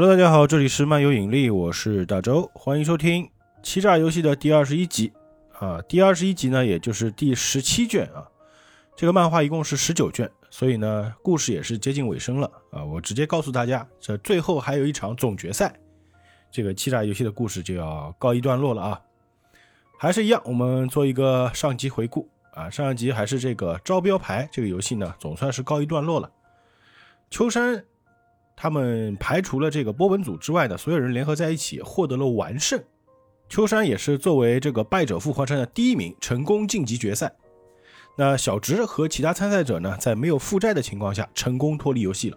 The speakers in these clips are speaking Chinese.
Hello，大家好，这里是漫游引力，我是大周，欢迎收听《欺诈游戏》的第二十一集啊。第二十一集呢，也就是第十七卷啊。这个漫画一共是十九卷，所以呢，故事也是接近尾声了啊。我直接告诉大家，这最后还有一场总决赛，这个欺诈游戏的故事就要告一段落了啊。还是一样，我们做一个上集回顾啊。上一集还是这个招标牌这个游戏呢，总算是告一段落了。秋山他们排除了这个波本组之外的所有人联合在一起，获得了完胜。秋山也是作为这个败者复活战的第一名，成功晋级决赛。那小直和其他参赛者呢，在没有负债的情况下，成功脱离游戏了。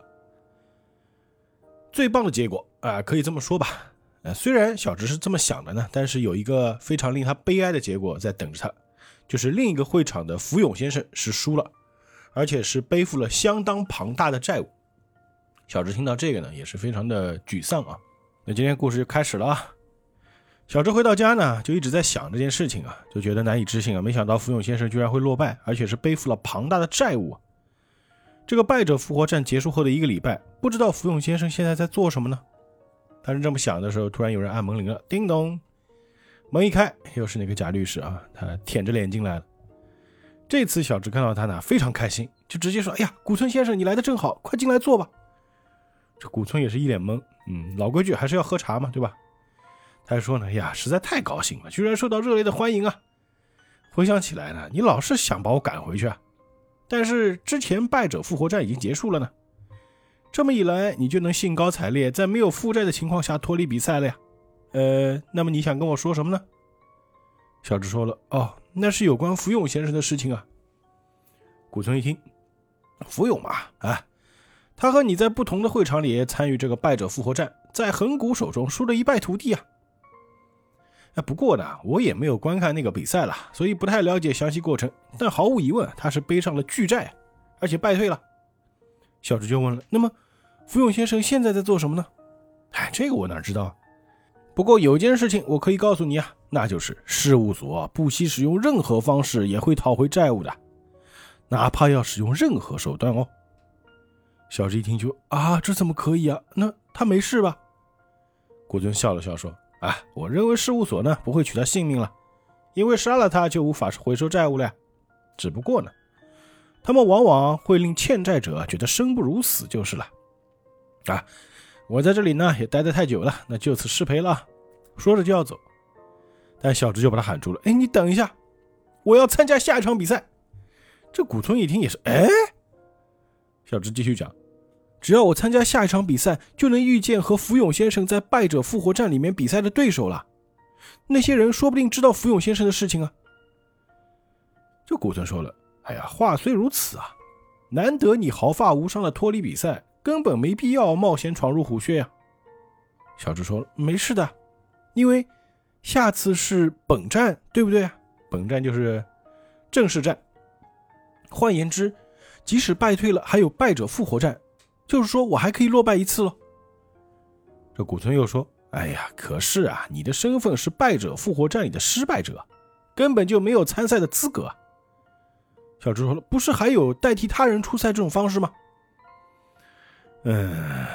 最棒的结果啊，可以这么说吧。呃，虽然小直是这么想的呢，但是有一个非常令他悲哀的结果在等着他，就是另一个会场的福永先生是输了，而且是背负了相当庞大的债务。小智听到这个呢，也是非常的沮丧啊。那今天故事就开始了啊。小智回到家呢，就一直在想这件事情啊，就觉得难以置信啊，没想到福永先生居然会落败，而且是背负了庞大的债务。这个败者复活战结束后的一个礼拜，不知道福永先生现在在做什么呢？他是这么想的时候，突然有人按门铃了。叮咚，门一开，又是那个贾律师啊。他舔着脸进来了。这次小智看到他呢，非常开心，就直接说：“哎呀，古村先生，你来的正好，快进来坐吧。”这古村也是一脸懵，嗯，老规矩还是要喝茶嘛，对吧？他还说呢：“哎呀，实在太高兴了，居然受到热烈的欢迎啊！回想起来呢，你老是想把我赶回去啊，但是之前败者复活战已经结束了呢。”这么一来，你就能兴高采烈，在没有负债的情况下脱离比赛了呀？呃，那么你想跟我说什么呢？小智说了，哦，那是有关福永先生的事情啊。古村一听，福永嘛，啊，他和你在不同的会场里参与这个败者复活战，在横谷手中输得一败涂地啊。哎，不过呢，我也没有观看那个比赛了，所以不太了解详细过程。但毫无疑问，他是背上了巨债，而且败退了。小智就问了，那么？福永先生现在在做什么呢？哎，这个我哪知道？啊不过有件事情我可以告诉你啊，那就是事务所不惜使用任何方式也会讨回债务的，哪怕要使用任何手段哦。小智一听就啊，这怎么可以啊？那他没事吧？古尊笑了笑说：“啊，我认为事务所呢不会取他性命了，因为杀了他就无法回收债务了。只不过呢，他们往往会令欠债者觉得生不如死就是了。”啊，我在这里呢也待得太久了，那就此失陪了。说着就要走，但小直就把他喊住了。哎，你等一下，我要参加下一场比赛。这古村一听也是，哎，小直继续讲，只要我参加下一场比赛，就能遇见和福永先生在败者复活战里面比赛的对手了。那些人说不定知道福永先生的事情啊。这古村说了，哎呀，话虽如此啊，难得你毫发无伤的脱离比赛。根本没必要冒险闯入虎穴呀！小智说：“没事的，因为下次是本战，对不对啊？本战就是正式战。换言之，即使败退了，还有败者复活战，就是说我还可以落败一次喽。”这古村又说：“哎呀，可是啊，你的身份是败者复活战里的失败者，根本就没有参赛的资格。”小智说了：“不是还有代替他人出赛这种方式吗？”嗯，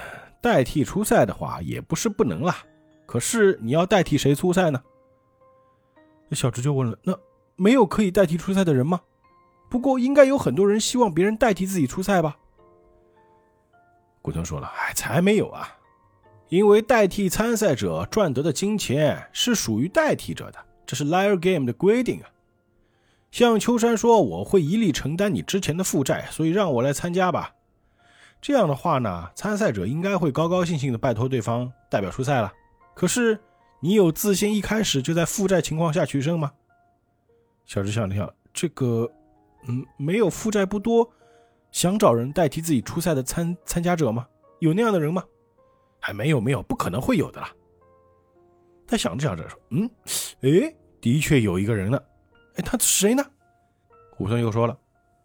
代替出赛的话也不是不能啦。可是你要代替谁出赛呢？那小直就问了：“那没有可以代替出赛的人吗？不过应该有很多人希望别人代替自己出赛吧？”古村说了：“哎，才没有啊！因为代替参赛者赚得的金钱是属于代替者的，这是 Liar Game 的规定啊。像秋山说我会一力承担你之前的负债，所以让我来参加吧。”这样的话呢，参赛者应该会高高兴兴的拜托对方代表出赛了。可是你有自信一开始就在负债情况下取胜吗？小智想了想，这个，嗯，没有负债不多，想找人代替自己出赛的参参加者吗？有那样的人吗？还没有，没有，不可能会有的啦。他想着想着说，嗯，哎，的确有一个人呢。哎，他是谁呢？古村又说了。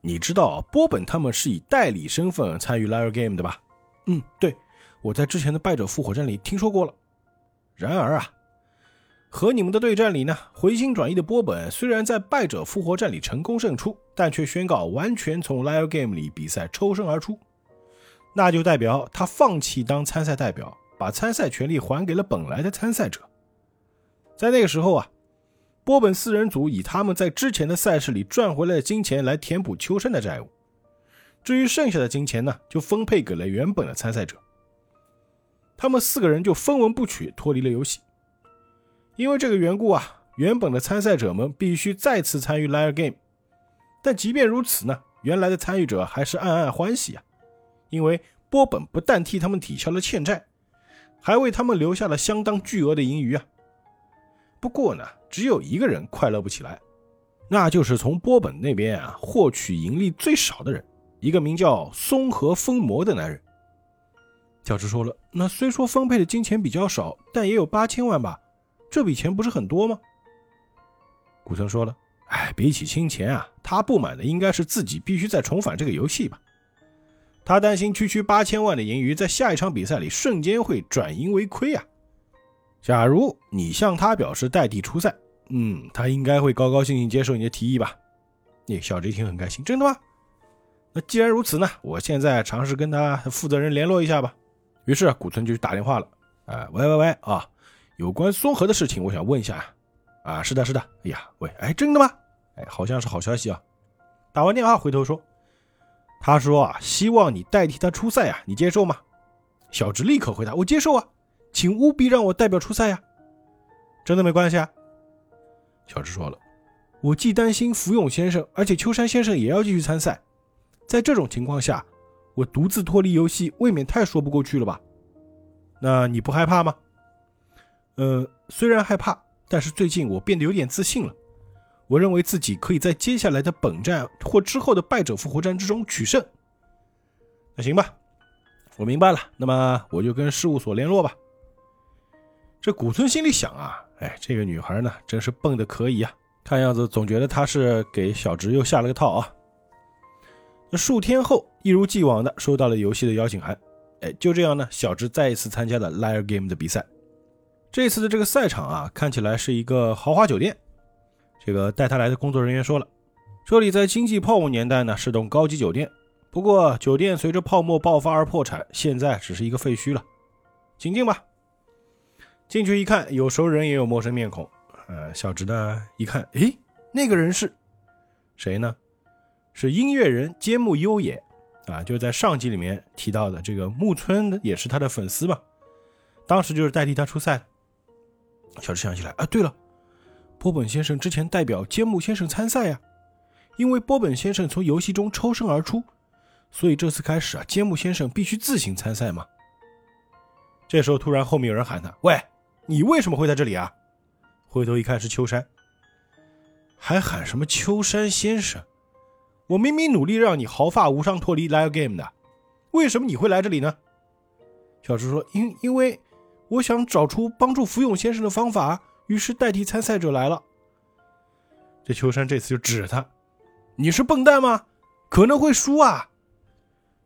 你知道波本他们是以代理身份参与 Liar Game 的吧？嗯，对，我在之前的败者复活战里听说过了。然而啊，和你们的对战里呢，回心转意的波本虽然在败者复活战里成功胜出，但却宣告完全从 Liar Game 里比赛抽身而出，那就代表他放弃当参赛代表，把参赛权利还给了本来的参赛者。在那个时候啊，波本四人组以他们在之前的赛事里赚回来的金钱来填补秋生的债务，至于剩下的金钱呢，就分配给了原本的参赛者。他们四个人就分文不取，脱离了游戏。因为这个缘故啊，原本的参赛者们必须再次参与 Liar Game。但即便如此呢，原来的参与者还是暗暗欢喜啊，因为波本不但替他们抵消了欠债，还为他们留下了相当巨额的盈余啊。不过呢，只有一个人快乐不起来，那就是从波本那边啊获取盈利最少的人，一个名叫松和风魔的男人。教师说了，那虽说分配的金钱比较少，但也有八千万吧？这笔钱不是很多吗？古村说了，哎，比起金钱啊，他不满的应该是自己必须再重返这个游戏吧。他担心区区八千万的盈余在下一场比赛里瞬间会转盈为亏啊。假如你向他表示代替出赛，嗯，他应该会高高兴兴接受你的提议吧？你小一听很开心，真的吗？那既然如此呢，我现在尝试跟他负责人联络一下吧。于是古村就去打电话了。哎，喂喂喂啊，有关松河的事情，我想问一下。啊啊，是的，是的。哎呀，喂，哎，真的吗？哎，好像是好消息啊。打完电话回头说，他说啊，希望你代替他出赛啊，你接受吗？小直立刻回答，我接受啊。请务必让我代表出赛呀！真的没关系啊。小智说了，我既担心福永先生，而且秋山先生也要继续参赛，在这种情况下，我独自脱离游戏，未免太说不过去了吧？那你不害怕吗？呃，虽然害怕，但是最近我变得有点自信了。我认为自己可以在接下来的本战或之后的败者复活战之中取胜。那行吧，我明白了。那么我就跟事务所联络吧。这古村心里想啊，哎，这个女孩呢，真是笨的可以啊！看样子总觉得她是给小直又下了个套啊。那数天后，一如既往的收到了游戏的邀请函，哎，就这样呢，小直再一次参加了 Liar Game 的比赛。这次的这个赛场啊，看起来是一个豪华酒店。这个带他来的工作人员说了，这里在经济泡沫年代呢是栋高级酒店，不过酒店随着泡沫爆发而破产，现在只是一个废墟了。请进吧。进去一看，有熟人也有陌生面孔。呃，小直呢一看，诶，那个人是谁呢？是音乐人兼木优也啊，就在上集里面提到的这个木村也是他的粉丝嘛。当时就是代替他出赛。小智想起来啊，对了，波本先生之前代表兼木先生参赛呀，因为波本先生从游戏中抽身而出，所以这次开始啊，兼木先生必须自行参赛嘛。这时候突然后面有人喊他，喂！你为什么会在这里啊？回头一看是秋山，还喊什么秋山先生？我明明努力让你毫发无伤脱离 Live Game 的，为什么你会来这里呢？小智说：“因因为我想找出帮助福永先生的方法，于是代替参赛者来了。”这秋山这次就指他：“你是笨蛋吗？可能会输啊！”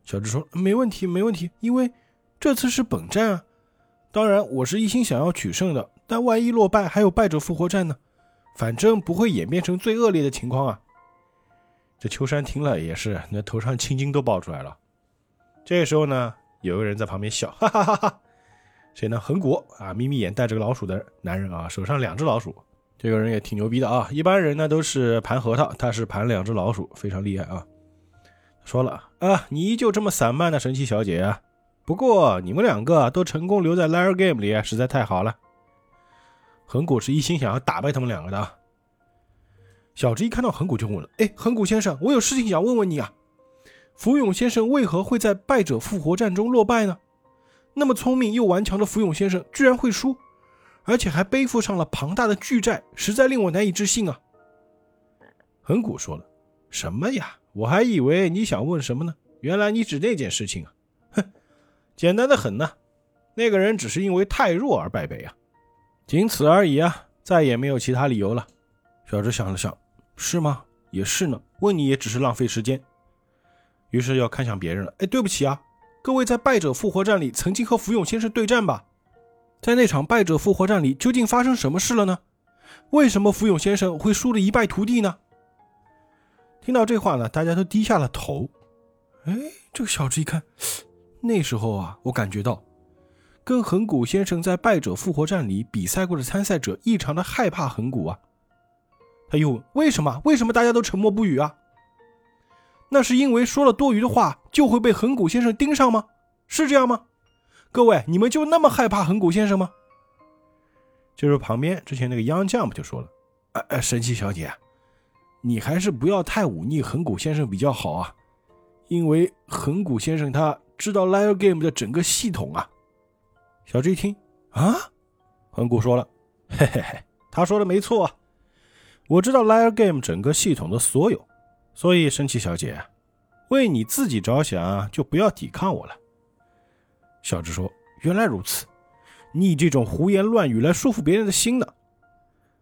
小智说：“没问题，没问题，因为这次是本战啊。”当然，我是一心想要取胜的，但万一落败，还有败者复活战呢？反正不会演变成最恶劣的情况啊！这秋山听了也是，那头上青筋都爆出来了。这时候呢，有个人在旁边笑，哈哈哈哈！谁呢？横谷啊，眯眯眼带着个老鼠的男人啊，手上两只老鼠。这个人也挺牛逼的啊！一般人呢都是盘核桃，他是盘两只老鼠，非常厉害啊！说了啊，你依旧这么散漫的神奇小姐啊！不过你们两个都成功留在 Liar Game 里，实在太好了。横谷是一心想要打败他们两个的。小直一看到横谷就问了：“哎，横谷先生，我有事情想问问你啊。福永先生为何会在败者复活战中落败呢？那么聪明又顽强的福永先生居然会输，而且还背负上了庞大的巨债，实在令我难以置信啊。”恒古说了：“什么呀？我还以为你想问什么呢？原来你指那件事情啊。”哼简单的很呢，那个人只是因为太弱而败北啊，仅此而已啊，再也没有其他理由了。小智想了想，是吗？也是呢，问你也只是浪费时间。于是要看向别人了。哎，对不起啊，各位在败者复活战里曾经和福永先生对战吧？在那场败者复活战里，究竟发生什么事了呢？为什么福永先生会输得一败涂地呢？听到这话呢，大家都低下了头。哎，这个小智一看。那时候啊，我感觉到，跟横谷先生在败者复活战里比赛过的参赛者异常的害怕横谷啊。他又问：为什么？为什么大家都沉默不语啊？那是因为说了多余的话就会被横谷先生盯上吗？是这样吗？各位，你们就那么害怕横谷先生吗？就是旁边之前那个央将不就说了：“哎哎，神奇小姐，你还是不要太忤逆横谷先生比较好啊，因为横谷先生他知道 Liar Game 的整个系统啊。”小智一听啊，横谷说了：“嘿嘿嘿，他说的没错啊，我知道 Liar Game 整个系统的所有。”所以，神奇小姐，为你自己着想，就不要抵抗我了。小智说：“原来如此，你这种胡言乱语来束缚别人的心呢？”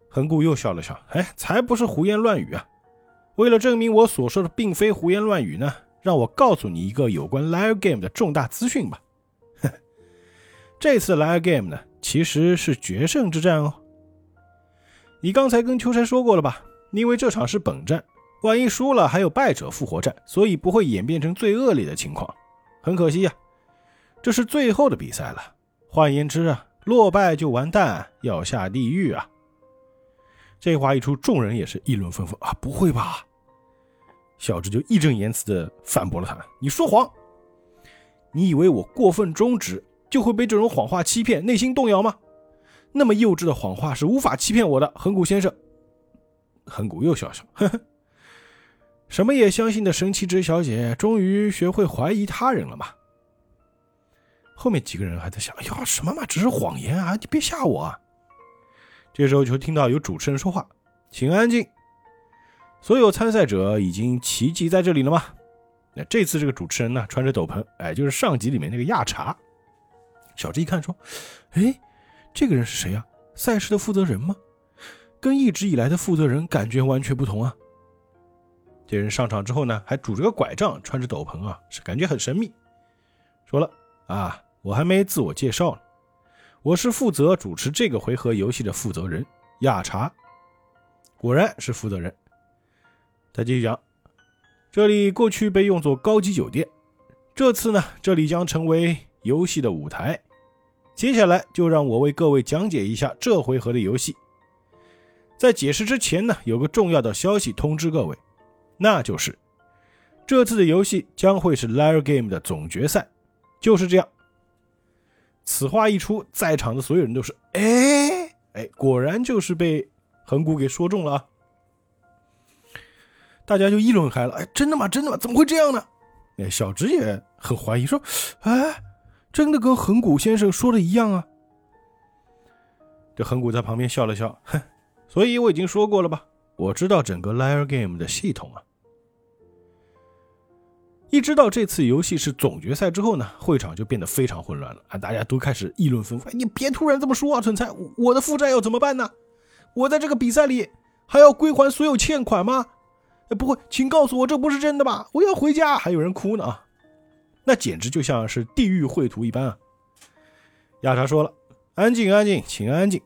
恒古又笑了笑：“哎，才不是胡言乱语啊！为了证明我所说的并非胡言乱语呢，让我告诉你一个有关 Liar Game 的重大资讯吧。这次 Liar Game 呢，其实是决胜之战哦。你刚才跟秋山说过了吧？因为这场是本战。”万一输了，还有败者复活战，所以不会演变成最恶劣的情况。很可惜呀，这是最后的比赛了。换言之啊，落败就完蛋，要下地狱啊！这话一出，众人也是议论纷纷啊！不会吧？小智就义正言辞地反驳了他：“你说谎！你以为我过分忠直就会被这种谎话欺骗，内心动摇吗？那么幼稚的谎话是无法欺骗我的，横谷先生。”横谷又笑笑，呵呵。什么也相信的神奇之小姐，终于学会怀疑他人了吗？后面几个人还在想：“哎呀，什么嘛，只是谎言啊！你别吓我啊！”这时候就听到有主持人说话：“请安静，所有参赛者已经齐集在这里了吗？”那这次这个主持人呢，穿着斗篷，哎，就是上集里面那个亚茶。小智一看说：“哎，这个人是谁呀？赛事的负责人吗？跟一直以来的负责人感觉完全不同啊！”这人上场之后呢，还拄着个拐杖，穿着斗篷啊，是感觉很神秘。说了啊，我还没自我介绍呢，我是负责主持这个回合游戏的负责人亚茶。果然是负责人。他继续讲，这里过去被用作高级酒店，这次呢，这里将成为游戏的舞台。接下来就让我为各位讲解一下这回合的游戏。在解释之前呢，有个重要的消息通知各位。那就是这次的游戏将会是 Liar Game 的总决赛，就是这样。此话一出，在场的所有人都是哎哎，果然就是被横谷给说中了啊！大家就议论开了，哎，真的吗？真的吗？怎么会这样呢？哎，小直也很怀疑，说，哎，真的跟恒谷先生说的一样啊？这恒谷在旁边笑了笑，哼，所以我已经说过了吧，我知道整个 Liar Game 的系统啊。一知道这次游戏是总决赛之后呢，会场就变得非常混乱了啊！大家都开始议论纷纷。哎你别突然这么说啊，蠢材，我的负债要怎么办呢？我在这个比赛里还要归还所有欠款吗？哎不会，请告诉我这不是真的吧？我要回家。还有人哭呢啊！那简直就像是地狱绘图一般啊！亚茶说了：“安静，安静，请安静。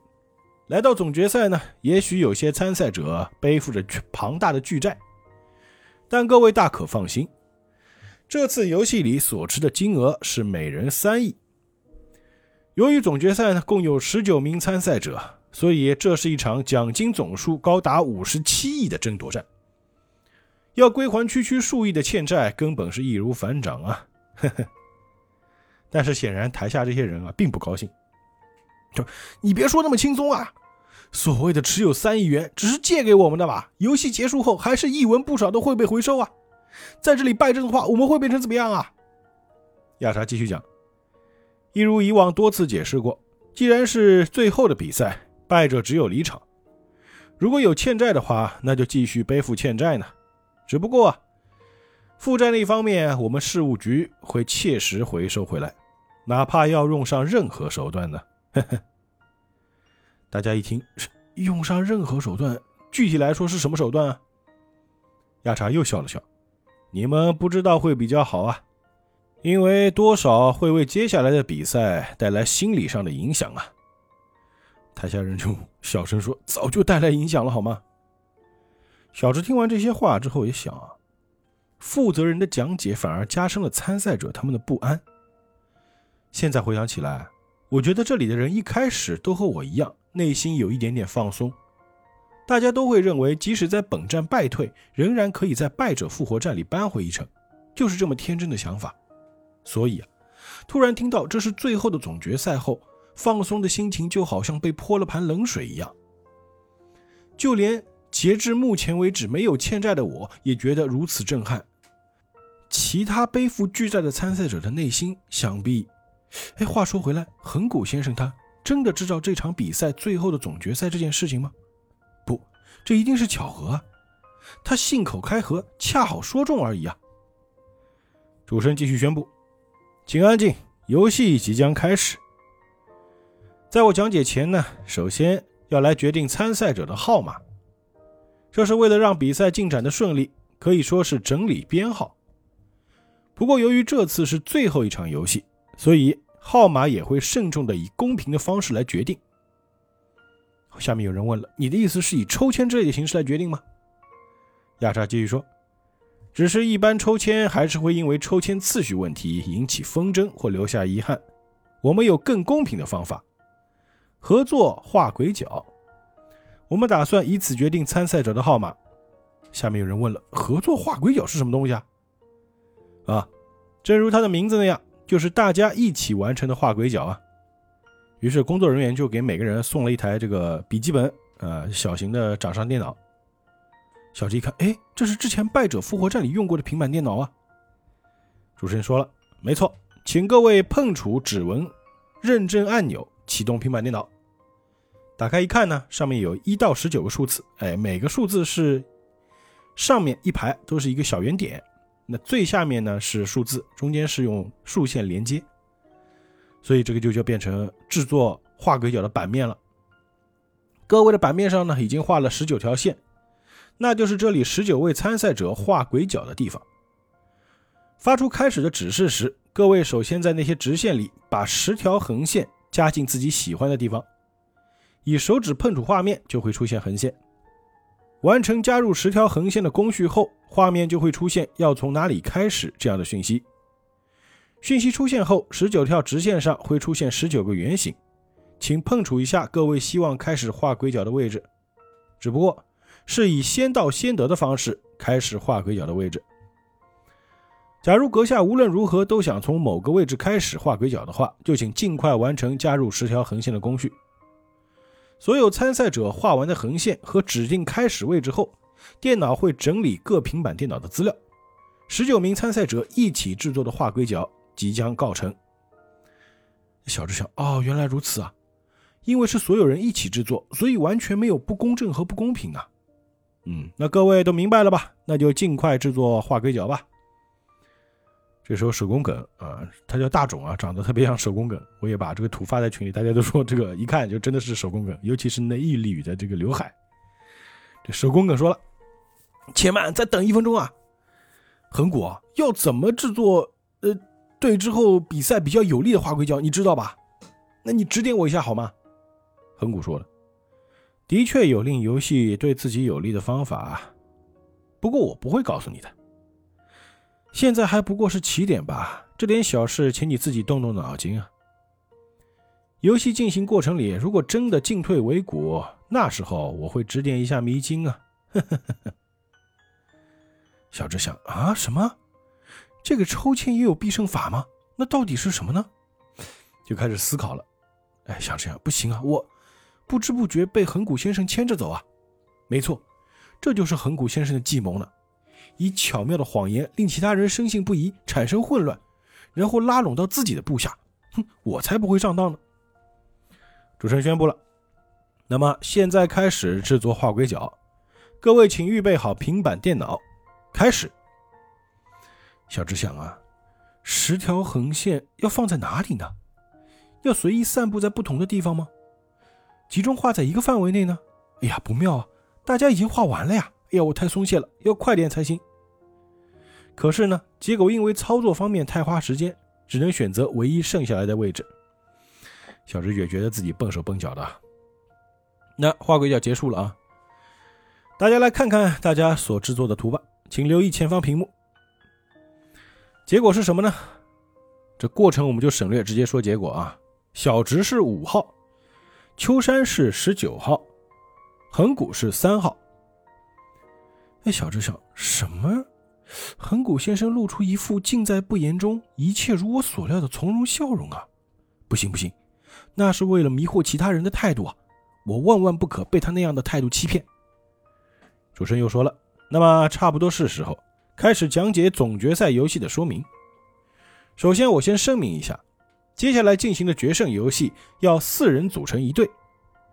来到总决赛呢，也许有些参赛者背负着庞大的巨债，但各位大可放心。”这次游戏里所持的金额是每人三亿。由于总决赛呢共有十九名参赛者，所以这是一场奖金总数高达五十七亿的争夺战。要归还区区数亿的欠债，根本是易如反掌啊！呵呵。但是显然台下这些人啊并不高兴。就你别说那么轻松啊！所谓的持有三亿元，只是借给我们的吧？游戏结束后，还是一文不少的会被回收啊！在这里败阵的话，我们会变成怎么样啊？亚莎继续讲，一如以往多次解释过，既然是最后的比赛，败者只有离场。如果有欠债的话，那就继续背负欠债呢。只不过，负债那一方面，我们事务局会切实回收回来，哪怕要用上任何手段呢。呵呵。大家一听，用上任何手段，具体来说是什么手段啊？亚茶又笑了笑。你们不知道会比较好啊，因为多少会为接下来的比赛带来心理上的影响啊。台下人就小声说：“早就带来影响了，好吗？”小智听完这些话之后也想啊，负责人的讲解反而加深了参赛者他们的不安。现在回想起来，我觉得这里的人一开始都和我一样，内心有一点点放松。大家都会认为，即使在本战败退，仍然可以在败者复活战里扳回一城，就是这么天真的想法。所以啊，突然听到这是最后的总决赛后，放松的心情就好像被泼了盆冷水一样。就连截至目前为止没有欠债的我，也觉得如此震撼。其他背负巨债的参赛者的内心，想必……哎，话说回来，横谷先生他真的知道这场比赛最后的总决赛这件事情吗？不，这一定是巧合啊！他信口开河，恰好说中而已啊！主持人继续宣布：“请安静，游戏即将开始。”在我讲解前呢，首先要来决定参赛者的号码，这是为了让比赛进展的顺利，可以说是整理编号。不过由于这次是最后一场游戏，所以号码也会慎重的以公平的方式来决定。下面有人问了，你的意思是以抽签之类的形式来决定吗？亚莎继续说，只是一般抽签还是会因为抽签次序问题引起纷争或留下遗憾。我们有更公平的方法，合作画鬼角。我们打算以此决定参赛者的号码。下面有人问了，合作画鬼角是什么东西啊？啊，正如他的名字那样，就是大家一起完成的画鬼角啊。于是工作人员就给每个人送了一台这个笔记本，呃，小型的掌上电脑。小智一看，哎，这是之前败者复活战里用过的平板电脑啊。主持人说了，没错，请各位碰触指纹认证按钮，启动平板电脑。打开一看呢，上面有一到十九个数字，哎，每个数字是上面一排都是一个小圆点。那最下面呢是数字，中间是用竖线连接，所以这个就叫变成制作画鬼角的版面了。各位的版面上呢已经画了十九条线，那就是这里十九位参赛者画鬼角的地方。发出开始的指示时，各位首先在那些直线里把十条横线加进自己喜欢的地方，以手指碰触画面就会出现横线。完成加入十条横线的工序后，画面就会出现要从哪里开始这样的讯息。讯息出现后，十九条直线上会出现十九个圆形，请碰触一下各位希望开始画鬼角的位置。只不过是以先到先得的方式开始画鬼角的位置。假如阁下无论如何都想从某个位置开始画鬼角的话，就请尽快完成加入十条横线的工序。所有参赛者画完的横线和指定开始位置后，电脑会整理各平板电脑的资料。十九名参赛者一起制作的画龟角即将告成。小智想：哦，原来如此啊！因为是所有人一起制作，所以完全没有不公正和不公平啊。嗯，那各位都明白了吧？那就尽快制作画龟角吧。这时候手工梗啊，他叫大冢啊，长得特别像手工梗。我也把这个图发在群里，大家都说这个一看就真的是手工梗，尤其是那一缕的这个刘海。这手工梗说了：“且慢，再等一分钟啊！横谷要怎么制作？呃，对之后比赛比较有利的花龟胶，你知道吧？那你指点我一下好吗？”恒古说了：“的确有令游戏对自己有利的方法，不过我不会告诉你的。”现在还不过是起点吧，这点小事，请你自己动动脑筋啊。游戏进行过程里，如果真的进退维谷，那时候我会指点一下迷津啊。小智想啊，什么？这个抽签也有必胜法吗？那到底是什么呢？就开始思考了。哎，想这样不行啊，我不知不觉被恒古先生牵着走啊。没错，这就是恒古先生的计谋呢。以巧妙的谎言令其他人深信不疑，产生混乱，然后拉拢到自己的部下。哼，我才不会上当呢！主持人宣布了，那么现在开始制作画龟角，各位请预备好平板电脑，开始。小智想啊，十条横线要放在哪里呢？要随意散布在不同的地方吗？集中画在一个范围内呢？哎呀，不妙啊！大家已经画完了呀！哎呀，我太松懈了，要快点才行。可是呢，结果因为操作方面太花时间，只能选择唯一剩下来的位置。小直也觉得自己笨手笨脚的。那画鬼要结束了啊！大家来看看大家所制作的图吧，请留意前方屏幕。结果是什么呢？这过程我们就省略，直接说结果啊。小直是五号，秋山是十九号，横谷是三号。哎，小直想什么？横谷先生露出一副尽在不言中，一切如我所料的从容笑容啊！不行不行，那是为了迷惑其他人的态度啊！我万万不可被他那样的态度欺骗。主持人又说了，那么差不多是时候开始讲解总决赛游戏的说明。首先，我先声明一下，接下来进行的决胜游戏要四人组成一队，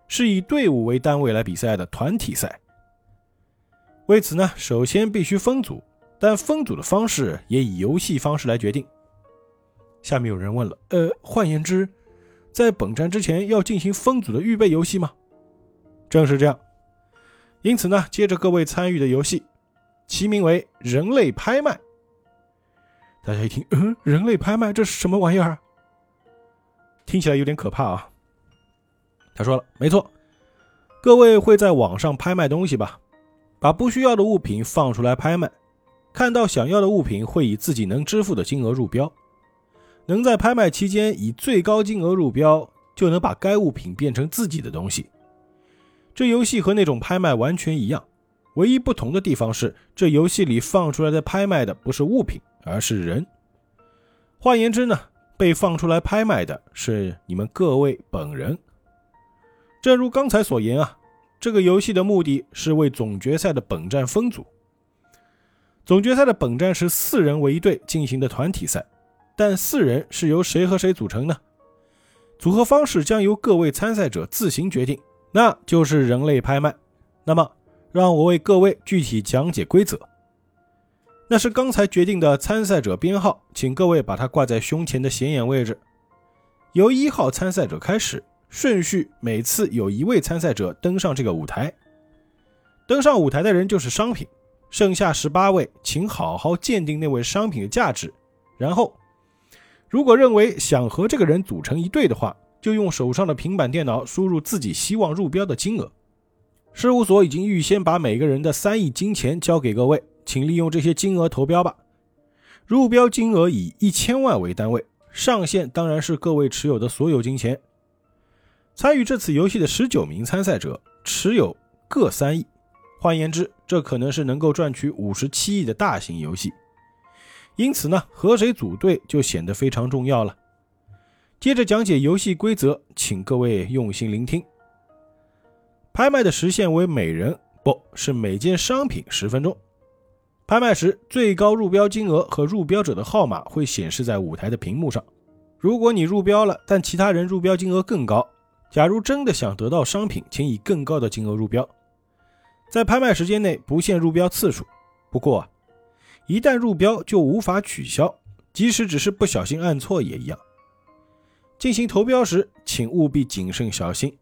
是以队伍为单位来比赛的团体赛。为此呢，首先必须分组，但分组的方式也以游戏方式来决定。下面有人问了，呃，换言之，在本战之前要进行分组的预备游戏吗？正是这样。因此呢，接着各位参与的游戏，其名为“人类拍卖”。大家一听，嗯，人类拍卖这是什么玩意儿？听起来有点可怕啊。他说了，没错，各位会在网上拍卖东西吧？把不需要的物品放出来拍卖，看到想要的物品会以自己能支付的金额入标，能在拍卖期间以最高金额入标，就能把该物品变成自己的东西。这游戏和那种拍卖完全一样，唯一不同的地方是，这游戏里放出来的拍卖的不是物品，而是人。换言之呢，被放出来拍卖的是你们各位本人。正如刚才所言啊。这个游戏的目的是为总决赛的本站分组。总决赛的本站是四人为一队进行的团体赛，但四人是由谁和谁组成呢？组合方式将由各位参赛者自行决定，那就是人类拍卖。那么，让我为各位具体讲解规则。那是刚才决定的参赛者编号，请各位把它挂在胸前的显眼位置，由一号参赛者开始。顺序每次有一位参赛者登上这个舞台，登上舞台的人就是商品。剩下十八位，请好好鉴定那位商品的价值。然后，如果认为想和这个人组成一队的话，就用手上的平板电脑输入自己希望入标的金额。事务所已经预先把每个人的三亿金钱交给各位，请利用这些金额投标吧。入标金额以一千万为单位，上限当然是各位持有的所有金钱。参与这次游戏的十九名参赛者持有各三亿，换言之，这可能是能够赚取五十七亿的大型游戏。因此呢，和谁组队就显得非常重要了。接着讲解游戏规则，请各位用心聆听。拍卖的时限为每人不是每件商品十分钟。拍卖时最高入标金额和入标者的号码会显示在舞台的屏幕上。如果你入标了，但其他人入标金额更高。假如真的想得到商品，请以更高的金额入标，在拍卖时间内不限入标次数。不过，一旦入标就无法取消，即使只是不小心按错也一样。进行投标时，请务必谨慎小心。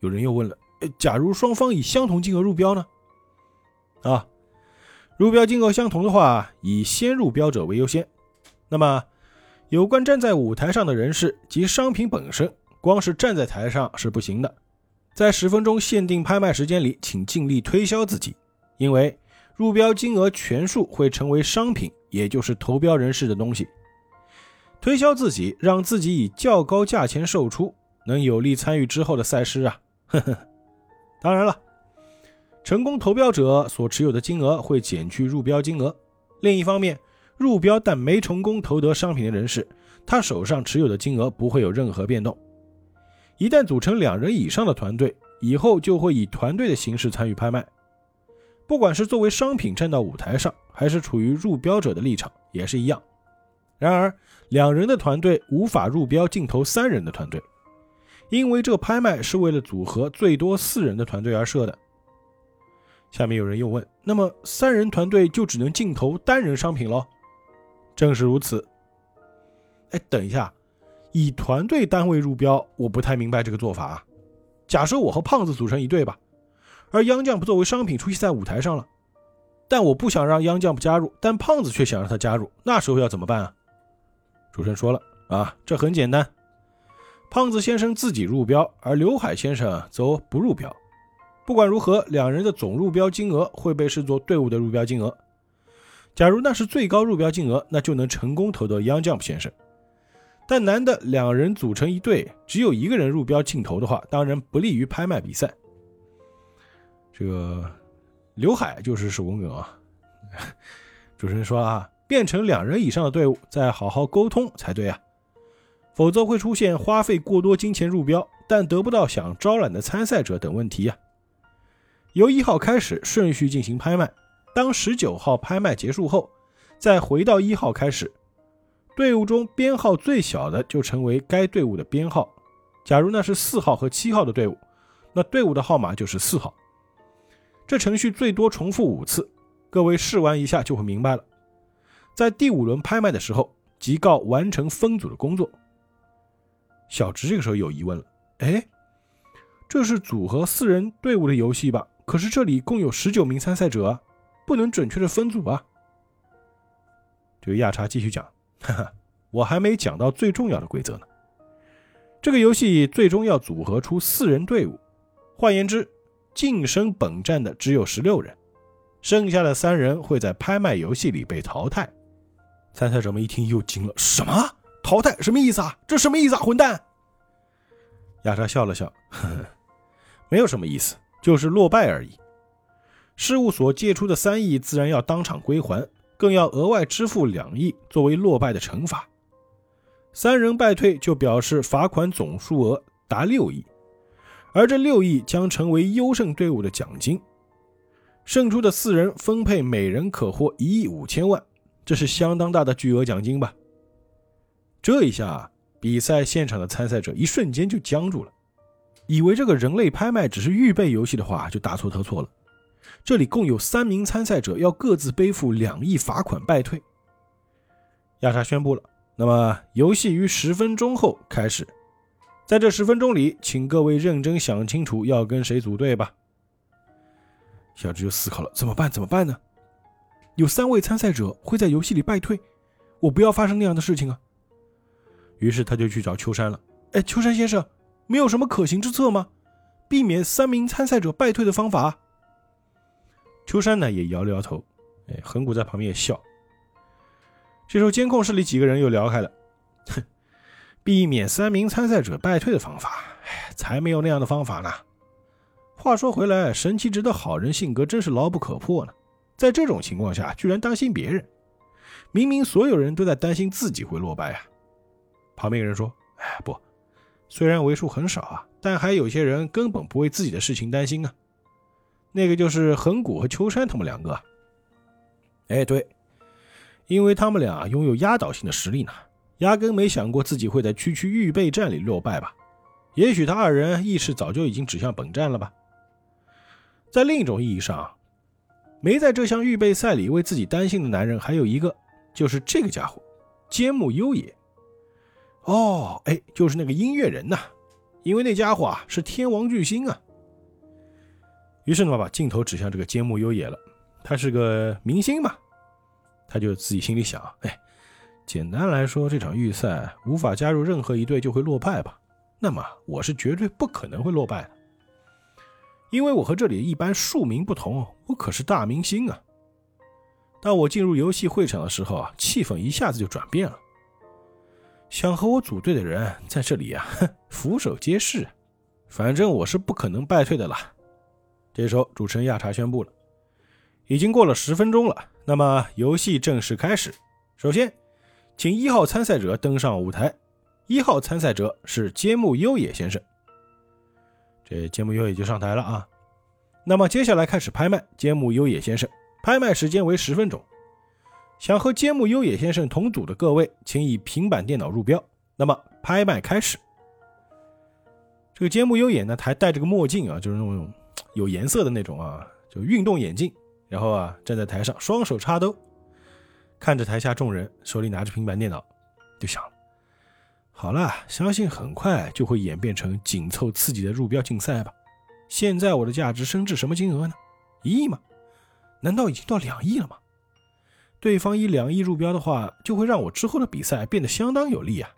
有人又问了：假如双方以相同金额入标呢？啊，入标金额相同的话，以先入标者为优先。那么，有关站在舞台上的人士及商品本身。光是站在台上是不行的，在十分钟限定拍卖时间里，请尽力推销自己，因为入标金额全数会成为商品，也就是投标人士的东西。推销自己，让自己以较高价钱售出，能有利参与之后的赛事啊。呵呵。当然了，成功投标者所持有的金额会减去入标金额。另一方面，入标但没成功投得商品的人士，他手上持有的金额不会有任何变动。一旦组成两人以上的团队，以后就会以团队的形式参与拍卖。不管是作为商品站到舞台上，还是处于入标者的立场，也是一样。然而，两人的团队无法入标竞投三人的团队，因为这拍卖是为了组合最多四人的团队而设的。下面有人又问：那么三人团队就只能竞投单人商品喽？正是如此。哎，等一下。以团队单位入标，我不太明白这个做法啊。假设我和胖子组成一队吧，而央将不作为商品出现在舞台上了，但我不想让央将不加入，但胖子却想让他加入，那时候要怎么办啊？主持人说了啊，这很简单，胖子先生自己入标，而刘海先生则不入标。不管如何，两人的总入标金额会被视作队伍的入标金额。假如那是最高入标金额，那就能成功投得央将先生。但男的两人组成一队，只有一个人入标镜头的话，当然不利于拍卖比赛。这个刘海就是手工梗啊。主持人说啊，变成两人以上的队伍，再好好沟通才对啊，否则会出现花费过多金钱入标，但得不到想招揽的参赛者等问题呀。由一号开始顺序进行拍卖，当十九号拍卖结束后，再回到一号开始。队伍中编号最小的就成为该队伍的编号。假如那是四号和七号的队伍，那队伍的号码就是四号。这程序最多重复五次，各位试玩一下就会明白了。在第五轮拍卖的时候，即告完成分组的工作。小直这个时候有疑问了：哎，这是组合四人队伍的游戏吧？可是这里共有十九名参赛者，不能准确的分组啊。这个亚查继续讲。哈哈，我还没讲到最重要的规则呢。这个游戏最终要组合出四人队伍，换言之，晋升本站的只有十六人，剩下的三人会在拍卖游戏里被淘汰。参赛者们一听又惊了：“什么淘汰？什么意思啊？这什么意思啊？混蛋！”亚莎笑了笑：“呵呵，没有什么意思，就是落败而已。事务所借出的三亿自然要当场归还。”更要额外支付两亿作为落败的惩罚，三人败退就表示罚款总数额达六亿，而这六亿将成为优胜队伍的奖金。胜出的四人分配每人可获一亿五千万，这是相当大的巨额奖金吧？这一下，比赛现场的参赛者一瞬间就僵住了，以为这个人类拍卖只是预备游戏的话，就大错特错了。这里共有三名参赛者要各自背负两亿罚款败退。亚莎宣布了，那么游戏于十分钟后开始，在这十分钟里，请各位认真想清楚要跟谁组队吧。小智就思考了，怎么办？怎么办呢？有三位参赛者会在游戏里败退，我不要发生那样的事情啊。于是他就去找秋山了。哎，秋山先生，没有什么可行之策吗？避免三名参赛者败退的方法？秋山呢也摇了摇头，哎，横谷在旁边也笑。这时候监控室里几个人又聊开了，哼，避免三名参赛者败退的方法，哎，才没有那样的方法呢。话说回来，神奇值的好人性格真是牢不可破呢。在这种情况下，居然担心别人，明明所有人都在担心自己会落败啊。旁边有人说：“哎，不，虽然为数很少啊，但还有些人根本不为自己的事情担心啊。”那个就是横谷和秋山他们两个，哎，对，因为他们俩拥有压倒性的实力呢，压根没想过自己会在区区预备战里落败吧？也许他二人意识早就已经指向本站了吧？在另一种意义上，没在这项预备赛里为自己担心的男人还有一个，就是这个家伙，兼木优也。哦，哎，就是那个音乐人呐，因为那家伙啊是天王巨星啊。于是呢，把镜头指向这个兼木优也了。他是个明星嘛，他就自己心里想：哎，简单来说，这场预赛无法加入任何一队就会落败吧？那么我是绝对不可能会落败的，因为我和这里一般庶民不同，我可是大明星啊！当我进入游戏会场的时候啊，气氛一下子就转变了。想和我组队的人在这里啊，俯首皆是。反正我是不可能败退的了。这时候，主持人亚茶宣布了，已经过了十分钟了。那么，游戏正式开始。首先，请一号参赛者登上舞台。一号参赛者是揭木优野先生。这揭木优也就上台了啊。那么，接下来开始拍卖。揭木优野先生，拍卖时间为十分钟。想和揭木优野先生同组的各位，请以平板电脑入标。那么，拍卖开始。这个揭木优野呢，还戴着个墨镜啊，就是那种。有颜色的那种啊，就运动眼镜，然后啊站在台上，双手插兜，看着台下众人，手里拿着平板电脑，就想：好了，相信很快就会演变成紧凑刺激的入标竞赛吧。现在我的价值升至什么金额呢？一亿吗？难道已经到两亿了吗？对方以两亿入标的话，就会让我之后的比赛变得相当有利啊。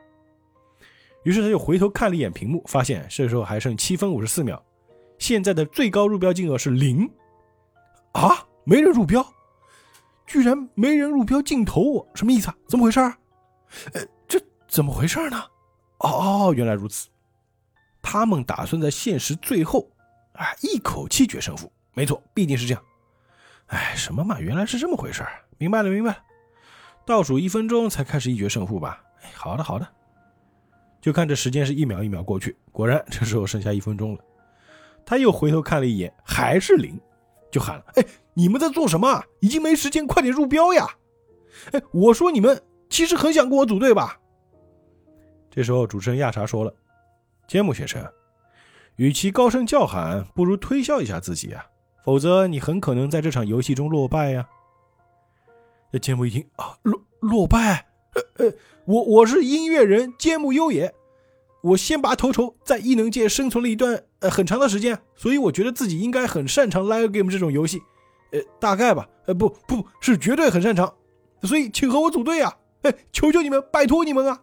于是他就回头看了一眼屏幕，发现这时候还剩七分五十四秒。现在的最高入标金额是零，啊，没人入标，居然没人入标镜头，什么意思啊？怎么回事？呃，这怎么回事呢？哦，原来如此。他们打算在现实最后，哎，一口气决胜负。没错，必定是这样。哎，什么嘛，原来是这么回事明白了，明白了。倒数一分钟才开始一决胜负吧？哎，好的，好的。就看这时间是一秒一秒过去，果然这时候剩下一分钟了。他又回头看了一眼，还是零，就喊了：“哎，你们在做什么？已经没时间，快点入标呀！”哎，我说你们其实很想跟我组队吧？这时候主持人亚茶说了：“杰姆先生，与其高声叫喊，不如推销一下自己啊，否则你很可能在这场游戏中落败呀。”那杰姆一听啊，落落败？呃呃，我我是音乐人杰姆优也，我先拔头筹，在异能界生存了一段呃很长的时间，所以我觉得自己应该很擅长 live game 这种游戏，呃，大概吧，呃，不不是绝对很擅长。所以，请和我组队啊！哎，求求你们，拜托你们啊！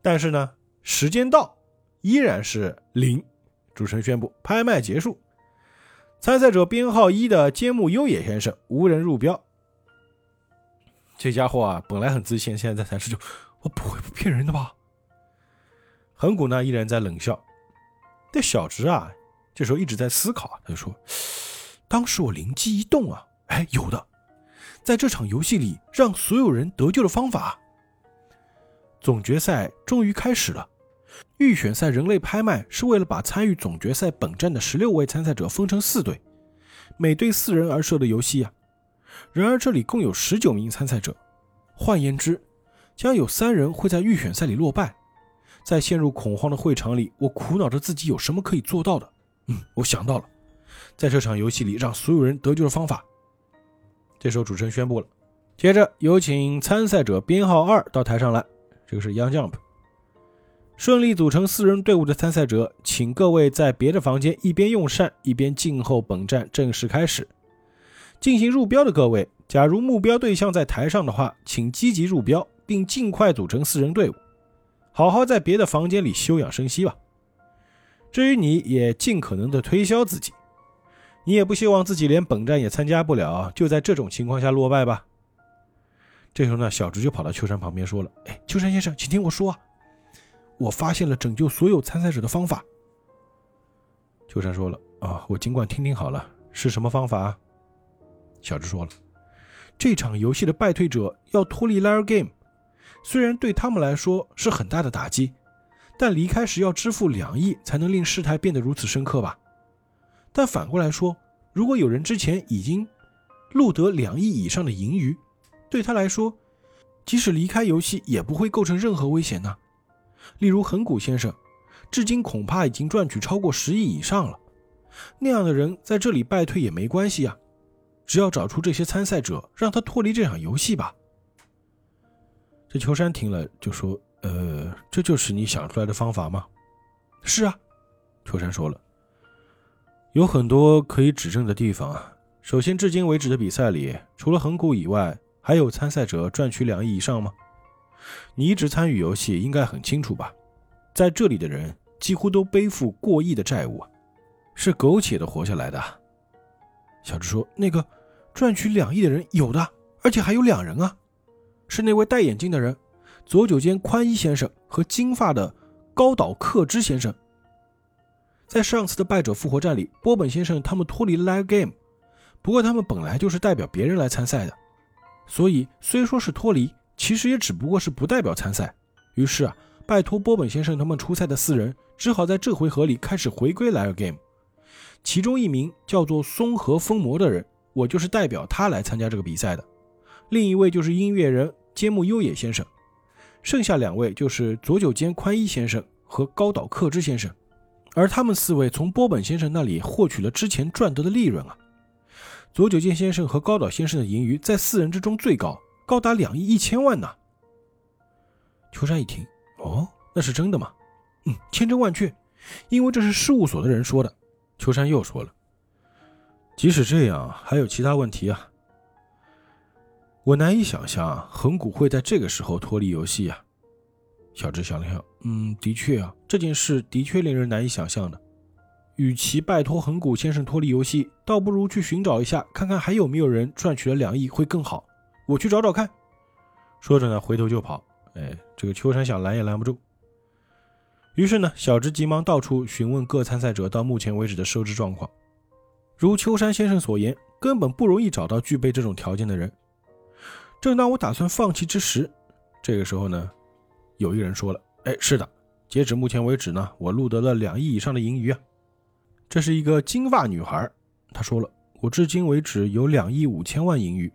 但是呢，时间到，依然是零。主持人宣布拍卖结束。参赛者编号一的坚木优野先生无人入标。这家伙啊，本来很自信，现在在谈十九，我不会不骗人的吧？横谷呢，依然在冷笑。这小直啊，这时候一直在思考，他就说：“当时我灵机一动啊，哎，有的。”在这场游戏里，让所有人得救的方法。总决赛终于开始了。预选赛人类拍卖是为了把参与总决赛本站的十六位参赛者分成四队，每队四人而设的游戏啊。然而这里共有十九名参赛者，换言之，将有三人会在预选赛里落败。在陷入恐慌的会场里，我苦恼着自己有什么可以做到的。嗯，我想到了，在这场游戏里让所有人得救的方法。这时候主持人宣布了，接着有请参赛者编号二到台上来。这个是 Young Jump。顺利组成四人队伍的参赛者，请各位在别的房间一边用膳一边静候本站正式开始。进行入标的各位，假如目标对象在台上的话，请积极入标，并尽快组成四人队伍，好好在别的房间里休养生息吧。至于你也尽可能的推销自己。你也不希望自己连本站也参加不了，就在这种情况下落败吧？这时候呢，小直就跑到秋山旁边说了：“哎，秋山先生，请听我说啊，我发现了拯救所有参赛者的方法。”秋山说了：“啊，我尽管听听好了，是什么方法？”小直说了：“这场游戏的败退者要脱离 Liar Game，虽然对他们来说是很大的打击，但离开时要支付两亿才能令事态变得如此深刻吧。”但反过来说，如果有人之前已经录得两亿以上的盈余，对他来说，即使离开游戏也不会构成任何危险呢。例如横谷先生，至今恐怕已经赚取超过十亿以上了。那样的人在这里败退也没关系啊，只要找出这些参赛者，让他脱离这场游戏吧。这秋山听了就说：“呃，这就是你想出来的方法吗？”“是啊。”秋山说了。有很多可以指证的地方啊。首先，至今为止的比赛里，除了横谷以外，还有参赛者赚取两亿以上吗？你一直参与游戏，应该很清楚吧？在这里的人几乎都背负过亿的债务，是苟且的活下来的。小智说：“那个赚取两亿的人有的，而且还有两人啊，是那位戴眼镜的人，左九间宽一先生和金发的高岛克之先生。”在上次的败者复活战里，波本先生他们脱离了 Live Game，不过他们本来就是代表别人来参赛的，所以虽说是脱离，其实也只不过是不代表参赛。于是啊，拜托波本先生他们出赛的四人只好在这回合里开始回归 Live Game。其中一名叫做松和风魔的人，我就是代表他来参加这个比赛的；另一位就是音乐人揭木优野先生，剩下两位就是左九间宽一先生和高岛克之先生。而他们四位从波本先生那里获取了之前赚得的利润啊！左九健先生和高岛先生的盈余在四人之中最高，高达两亿一千万呢。秋山一听，哦，那是真的吗？嗯，千真万确，因为这是事务所的人说的。秋山又说了，即使这样，还有其他问题啊！我难以想象恒古会在这个时候脱离游戏啊！小智想了想，嗯，的确啊，这件事的确令人难以想象的。与其拜托恒古先生脱离游戏，倒不如去寻找一下，看看还有没有人赚取了两亿会更好。我去找找看。说着呢，回头就跑。哎，这个秋山想拦也拦不住。于是呢，小直急忙到处询问各参赛者到目前为止的收支状况。如秋山先生所言，根本不容易找到具备这种条件的人。正当我打算放弃之时，这个时候呢，有一个人说了：“哎，是的，截止目前为止呢，我录得了两亿以上的盈余啊。”这是一个金发女孩，她说了：“我至今为止有两亿五千万盈余。”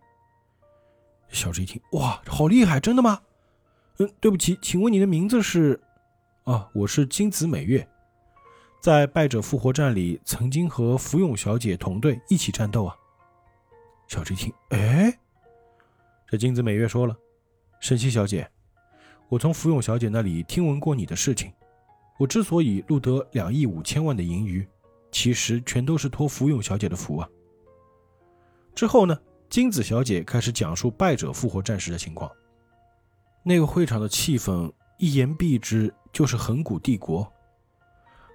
小直一听，哇，好厉害，真的吗？嗯，对不起，请问你的名字是？啊，我是金子美月，在败者复活战里曾经和福永小姐同队一起战斗啊。小直一听，哎，这金子美月说了，神希小姐，我从福永小姐那里听闻过你的事情。我之所以录得两亿五千万的盈余，其实全都是托福永小姐的福啊。之后呢？金子小姐开始讲述败者复活战时的情况。那个会场的气氛，一言蔽之就是恒古帝国。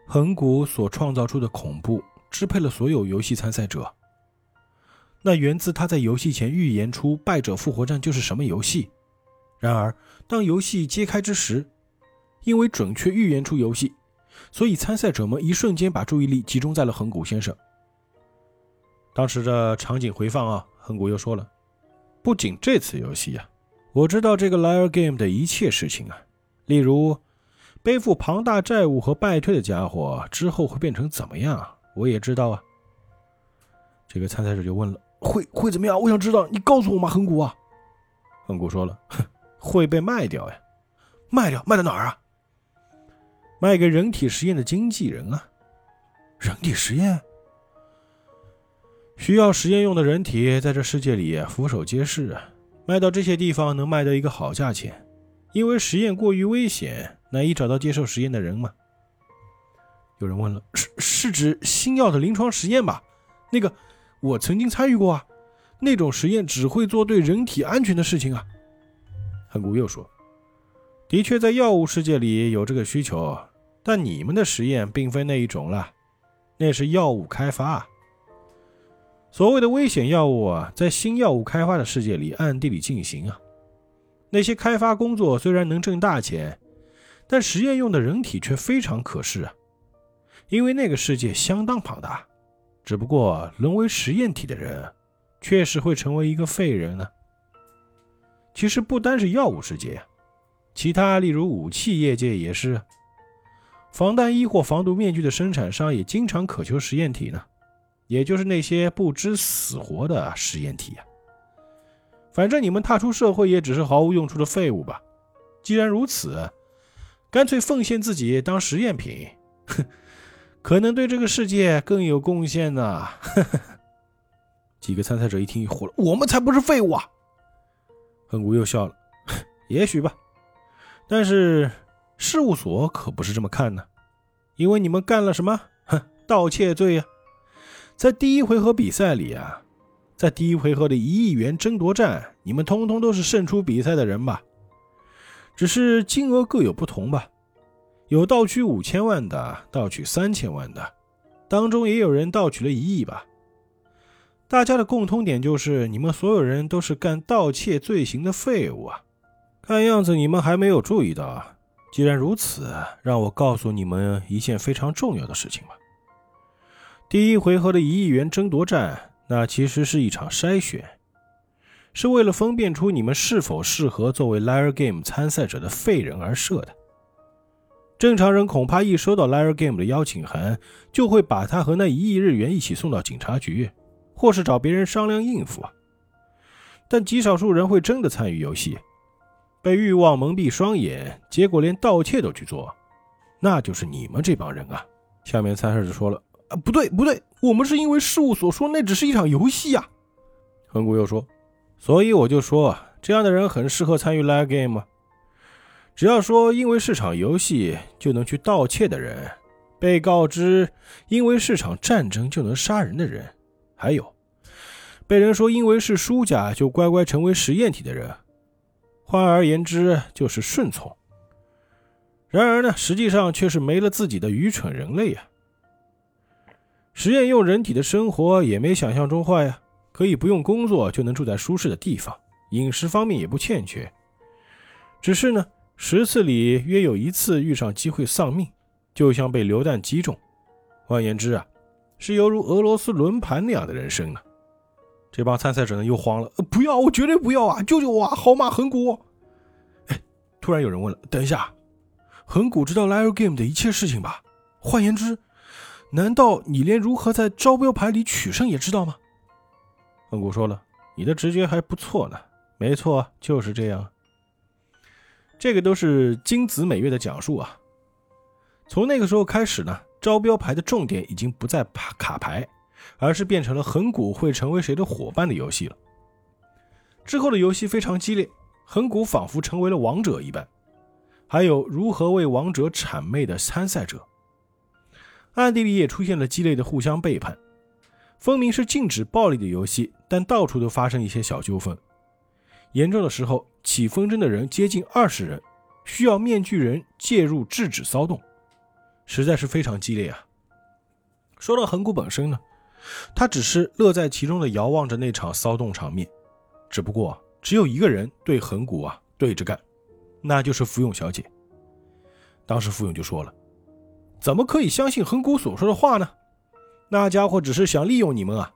恒古所创造出的恐怖，支配了所有游戏参赛者。那源自他在游戏前预言出败者复活战就是什么游戏。然而，当游戏揭开之时，因为准确预言出游戏，所以参赛者们一瞬间把注意力集中在了恒古先生。当时的场景回放啊。恒古又说了：“不仅这次游戏呀，我知道这个 Liar Game 的一切事情啊，例如背负庞大债务和败退的家伙之后会变成怎么样啊，我也知道啊。”这个参赛者就问了：“会会怎么样？我想知道，你告诉我嘛，恒古啊。”恒古说了：“哼，会被卖掉呀，卖掉卖到哪儿啊？卖给人体实验的经纪人啊，人体实验。”需要实验用的人体在这世界里俯首皆是啊，卖到这些地方能卖到一个好价钱，因为实验过于危险，难以找到接受实验的人嘛。有人问了，是是指新药的临床实验吧？那个我曾经参与过啊，那种实验只会做对人体安全的事情啊。恒古又说，的确在药物世界里有这个需求，但你们的实验并非那一种了，那是药物开发。所谓的危险药物啊，在新药物开发的世界里暗地里进行啊。那些开发工作虽然能挣大钱，但实验用的人体却非常可视啊。因为那个世界相当庞大，只不过沦为实验体的人，确实会成为一个废人呢。其实不单是药物世界，其他例如武器业界也是，防弹衣或防毒面具的生产商也经常渴求实验体呢。也就是那些不知死活的实验体呀，反正你们踏出社会也只是毫无用处的废物吧。既然如此，干脆奉献自己当实验品，哼，可能对这个世界更有贡献呢。几个参赛者一听，火了：“我们才不是废物啊！”恒古又笑了：“ 也许吧，但是事务所可不是这么看呢，因为你们干了什么？哼，盗窃罪呀！”在第一回合比赛里啊，在第一回合的一亿元争夺战，你们通通都是胜出比赛的人吧？只是金额各有不同吧？有盗取五千万的，盗取三千万的，当中也有人盗取了一亿吧？大家的共通点就是，你们所有人都是干盗窃罪行的废物啊！看样子你们还没有注意到。既然如此，让我告诉你们一件非常重要的事情吧。第一回合的一亿元争夺战，那其实是一场筛选，是为了分辨出你们是否适合作为 Liar Game 参赛者的废人而设的。正常人恐怕一收到 Liar Game 的邀请函，就会把他和那一亿日元一起送到警察局，或是找别人商量应付。但极少数人会真的参与游戏，被欲望蒙蔽双眼，结果连盗窃都去做，那就是你们这帮人啊。下面参赛者说了。啊不对，不对，我们是因为事务所说那只是一场游戏呀。恒古又说：“所以我就说，这样的人很适合参与 live game。只要说因为是场游戏就能去盗窃的人，被告知因为是场战争就能杀人的人，还有被人说因为是输家就乖乖成为实验体的人，换而言之就是顺从。然而呢，实际上却是没了自己的愚蠢人类呀。”实验用人体的生活也没想象中坏呀，可以不用工作就能住在舒适的地方，饮食方面也不欠缺。只是呢，十次里约有一次遇上机会丧命，就像被流弹击中。换言之啊，是犹如俄罗斯轮盘那样的人生呢。这帮参赛者呢又慌了，不要，我绝对不要啊！救救我，啊！好马横骨！哎，突然有人问了，等一下，横骨知道 Liar Game 的一切事情吧？换言之，难道你连如何在招标牌里取胜也知道吗？横骨说了，你的直觉还不错呢。没错，就是这样。这个都是金子美月的讲述啊。从那个时候开始呢，招标牌的重点已经不在卡牌。而是变成了横骨会成为谁的伙伴的游戏了。之后的游戏非常激烈，横骨仿佛成为了王者一般，还有如何为王者谄媚的参赛者，暗地里也出现了激烈的互相背叛。分明是禁止暴力的游戏，但到处都发生一些小纠纷，严重的时候起纷争的人接近二十人，需要面具人介入制止骚动，实在是非常激烈啊。说到横古本身呢？他只是乐在其中的遥望着那场骚动场面，只不过只有一个人对横古啊对着干，那就是福永小姐。当时福永就说了：“怎么可以相信横古所说的话呢？那家伙只是想利用你们啊，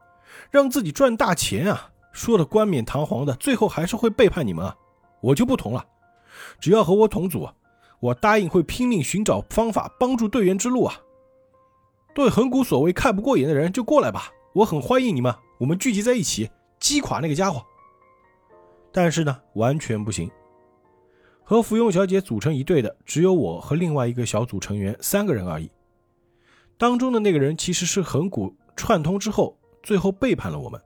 让自己赚大钱啊，说的冠冕堂皇的，最后还是会背叛你们啊！我就不同了，只要和我同组，我答应会拼命寻找方法帮助队员之路啊！”对横骨所谓看不过眼的人就过来吧，我很欢迎你们，我们聚集在一起击垮那个家伙。但是呢，完全不行。和芙蓉小姐组成一队的只有我和另外一个小组成员三个人而已。当中的那个人其实是横骨串通之后，最后背叛了我们。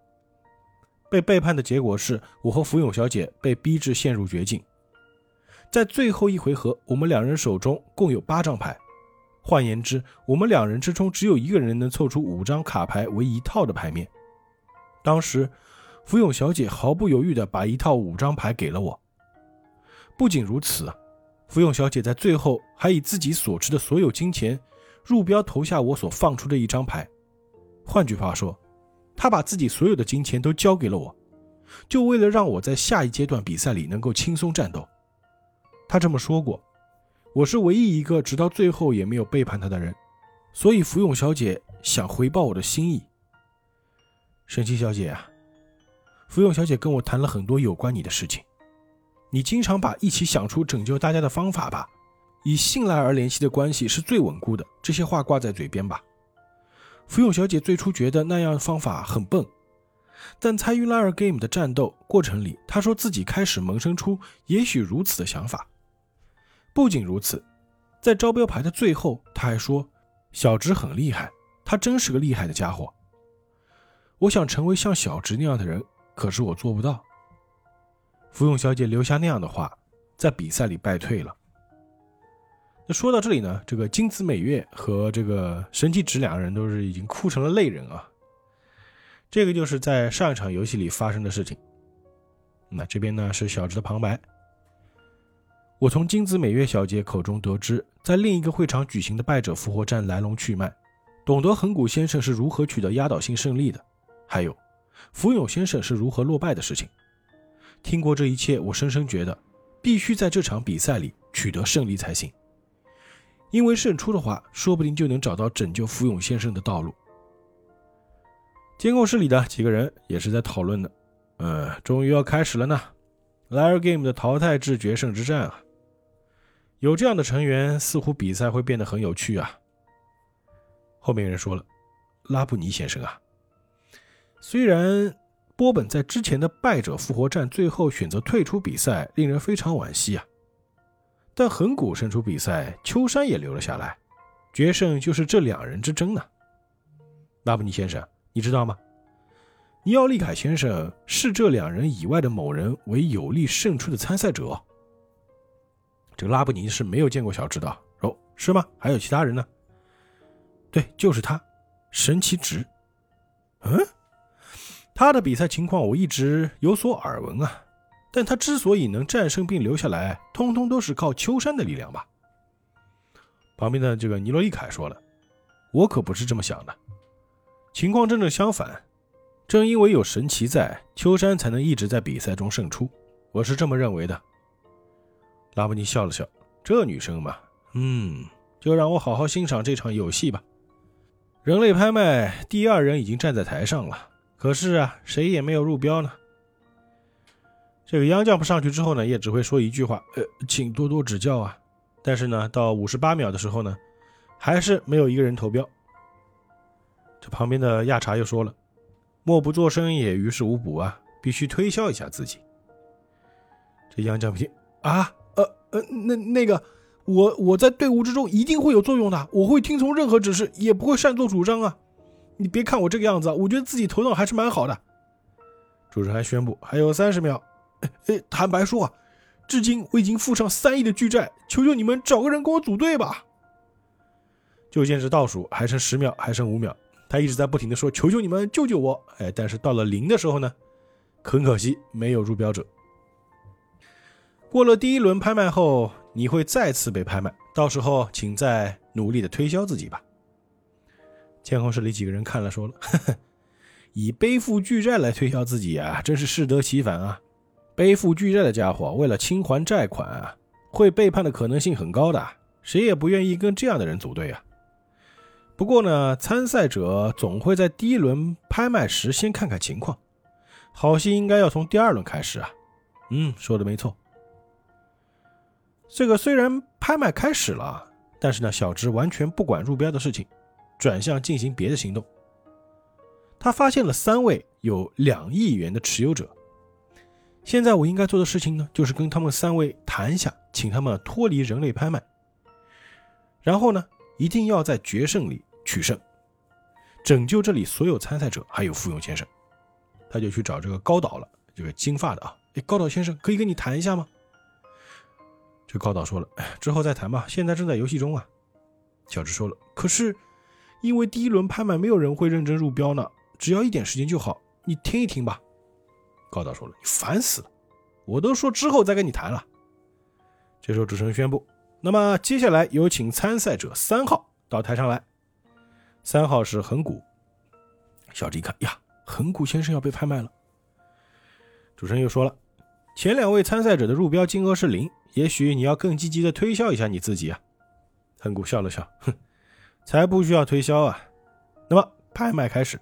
被背叛的结果是我和福永小姐被逼至陷入绝境。在最后一回合，我们两人手中共有八张牌。换言之，我们两人之中只有一个人能凑出五张卡牌为一套的牌面。当时，福永小姐毫不犹豫地把一套五张牌给了我。不仅如此，福永小姐在最后还以自己所持的所有金钱入标投下我所放出的一张牌。换句话说，他把自己所有的金钱都交给了我，就为了让我在下一阶段比赛里能够轻松战斗。他这么说过。我是唯一一个直到最后也没有背叛他的人，所以福永小姐想回报我的心意。神奇小姐啊，福永小姐跟我谈了很多有关你的事情，你经常把一起想出拯救大家的方法吧，以信赖而联系的关系是最稳固的，这些话挂在嘴边吧。福永小姐最初觉得那样方法很笨，但参与拉尔 game 的战斗过程里，她说自己开始萌生出也许如此的想法。不仅如此，在招标牌的最后，他还说：“小直很厉害，他真是个厉害的家伙。”我想成为像小直那样的人，可是我做不到。福永小姐留下那样的话，在比赛里败退了。说到这里呢，这个金子美月和这个神奇直两个人都是已经哭成了泪人啊。这个就是在上一场游戏里发生的事情。那这边呢是小直的旁白。我从金子美月小姐口中得知，在另一个会场举行的败者复活战来龙去脉，懂得横谷先生是如何取得压倒性胜利的，还有福永先生是如何落败的事情。听过这一切，我深深觉得，必须在这场比赛里取得胜利才行。因为胜出的话，说不定就能找到拯救福永先生的道路。监控室里的几个人也是在讨论呢，嗯，终于要开始了呢，Liar Game 的淘汰制决胜之战啊！有这样的成员，似乎比赛会变得很有趣啊。后面有人说了，拉布尼先生啊，虽然波本在之前的败者复活战最后选择退出比赛，令人非常惋惜啊，但横谷胜出比赛，秋山也留了下来，决胜就是这两人之争呢。拉布尼先生，你知道吗？尼奥利凯先生视这两人以外的某人为有力胜出的参赛者。这个拉布尼是没有见过小智的哦，是吗？还有其他人呢？对，就是他，神奇值。嗯，他的比赛情况我一直有所耳闻啊，但他之所以能战胜并留下来，通通都是靠秋山的力量吧？旁边的这个尼罗利凯说了，我可不是这么想的，情况正正相反，正因为有神奇在，秋山才能一直在比赛中胜出，我是这么认为的。拉布尼笑了笑，这女生嘛，嗯，就让我好好欣赏这场游戏吧。人类拍卖第二人已经站在台上了，可是啊，谁也没有入标呢。这个央将不上去之后呢，也只会说一句话：“呃，请多多指教啊。”但是呢，到五十八秒的时候呢，还是没有一个人投标。这旁边的亚茶又说了：“默不作声也于事无补啊，必须推销一下自己。”这央将不听啊，呃呃，那那个，我我在队伍之中一定会有作用的，我会听从任何指示，也不会擅作主张啊。你别看我这个样子，我觉得自己头脑还是蛮好的。主持人还宣布还有三十秒。哎，坦白说啊，至今我已经负上三亿的巨债，求求你们找个人跟我组队吧。就见是倒数，还剩十秒，还剩五秒，他一直在不停的说：“求求你们救救我！”哎，但是到了零的时候呢，很可惜没有入标者。过了第一轮拍卖后，你会再次被拍卖，到时候请再努力的推销自己吧。监控室里几个人看了，说了：“呵呵，以背负巨债来推销自己啊，真是适得其反啊。”背负巨债的家伙，为了清还债款啊，会背叛的可能性很高的，谁也不愿意跟这样的人组队啊。不过呢，参赛者总会在第一轮拍卖时先看看情况，好戏应该要从第二轮开始啊。嗯，说的没错。这个虽然拍卖开始了，但是呢，小直完全不管入标的事情，转向进行别的行动。他发现了三位有两亿元的持有者。现在我应该做的事情呢，就是跟他们三位谈一下，请他们脱离人类拍卖。然后呢，一定要在决胜里取胜，拯救这里所有参赛者，还有傅勇先生。他就去找这个高岛了，这个金发的啊。哎，高岛先生，可以跟你谈一下吗？这高岛说了，哎，之后再谈吧，现在正在游戏中啊。小智说了，可是因为第一轮拍卖没有人会认真入标呢，只要一点时间就好，你听一听吧。高导说了：“你烦死了，我都说之后再跟你谈了。”这时候主持人宣布：“那么接下来有请参赛者三号到台上来。三号是恒谷。”小智一看，呀，恒谷先生要被拍卖了。主持人又说了：“前两位参赛者的入标金额是零，也许你要更积极的推销一下你自己啊。”恒谷笑了笑：“哼，才不需要推销啊。”那么拍卖开始。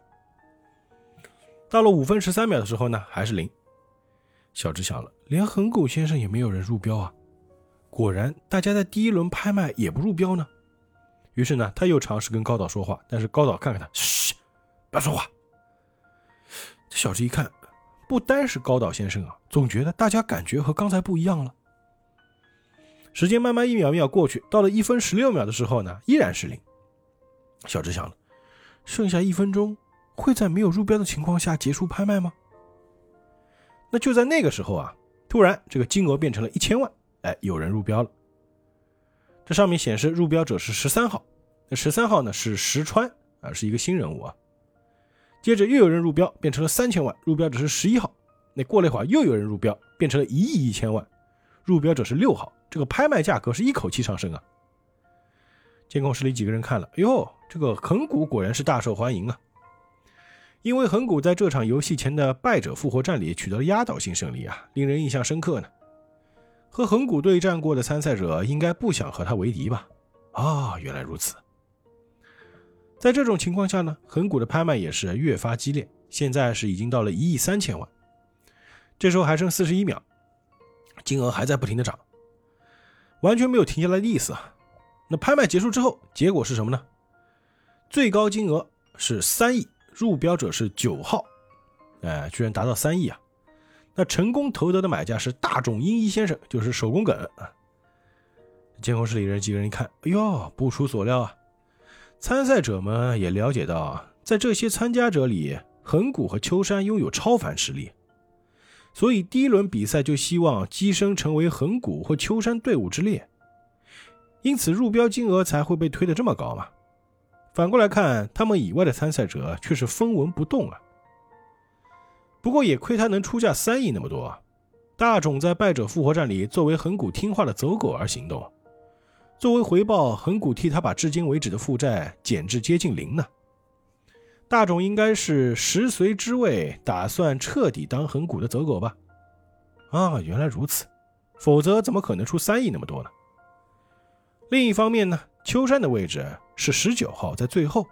到了五分十三秒的时候呢，还是零。小智想了，连横狗先生也没有人入标啊！果然，大家在第一轮拍卖也不入标呢。于是呢，他又尝试跟高岛说话，但是高岛看看他，嘘，不要说话。这小智一看，不单是高岛先生啊，总觉得大家感觉和刚才不一样了。时间慢慢一秒一秒过去，到了一分十六秒的时候呢，依然是零。小智想了，剩下一分钟。会在没有入标的情况下结束拍卖吗？那就在那个时候啊，突然这个金额变成了一千万，哎，有人入标了。这上面显示入标者是十三号，那十三号呢是石川啊，是一个新人物啊。接着又有人入标，变成了三千万，入标者是十一号。那过了一会儿又有人入标，变成了一亿一千万，入标者是六号。这个拍卖价格是一口气上升啊。监控室里几个人看了，哎呦，这个恒古果然是大受欢迎啊。因为恒谷在这场游戏前的败者复活战里取得了压倒性胜利啊，令人印象深刻呢。和恒谷对战过的参赛者应该不想和他为敌吧？啊，原来如此。在这种情况下呢，恒谷的拍卖也是越发激烈，现在是已经到了一亿三千万。这时候还剩四十一秒，金额还在不停的涨，完全没有停下来的意思啊。那拍卖结束之后，结果是什么呢？最高金额是三亿。入标者是九号，哎，居然达到三亿啊！那成功投得的买家是大冢英一先生，就是手工梗。监控室里人几个人一看，哎呦，不出所料啊！参赛者们也了解到啊，在这些参加者里，横谷和秋山拥有超凡实力，所以第一轮比赛就希望跻身成为横谷或秋山队伍之列，因此入标金额才会被推得这么高嘛。反过来看，他们以外的参赛者却是分文不动啊。不过也亏他能出价三亿那么多，大冢在败者复活战里作为横谷听话的走狗而行动，作为回报，横谷替他把至今为止的负债减至接近零呢。大冢应该是食髓知味，打算彻底当横谷的走狗吧？啊，原来如此。否则怎么可能出三亿那么多呢？另一方面呢，秋山的位置是十九号，在最后，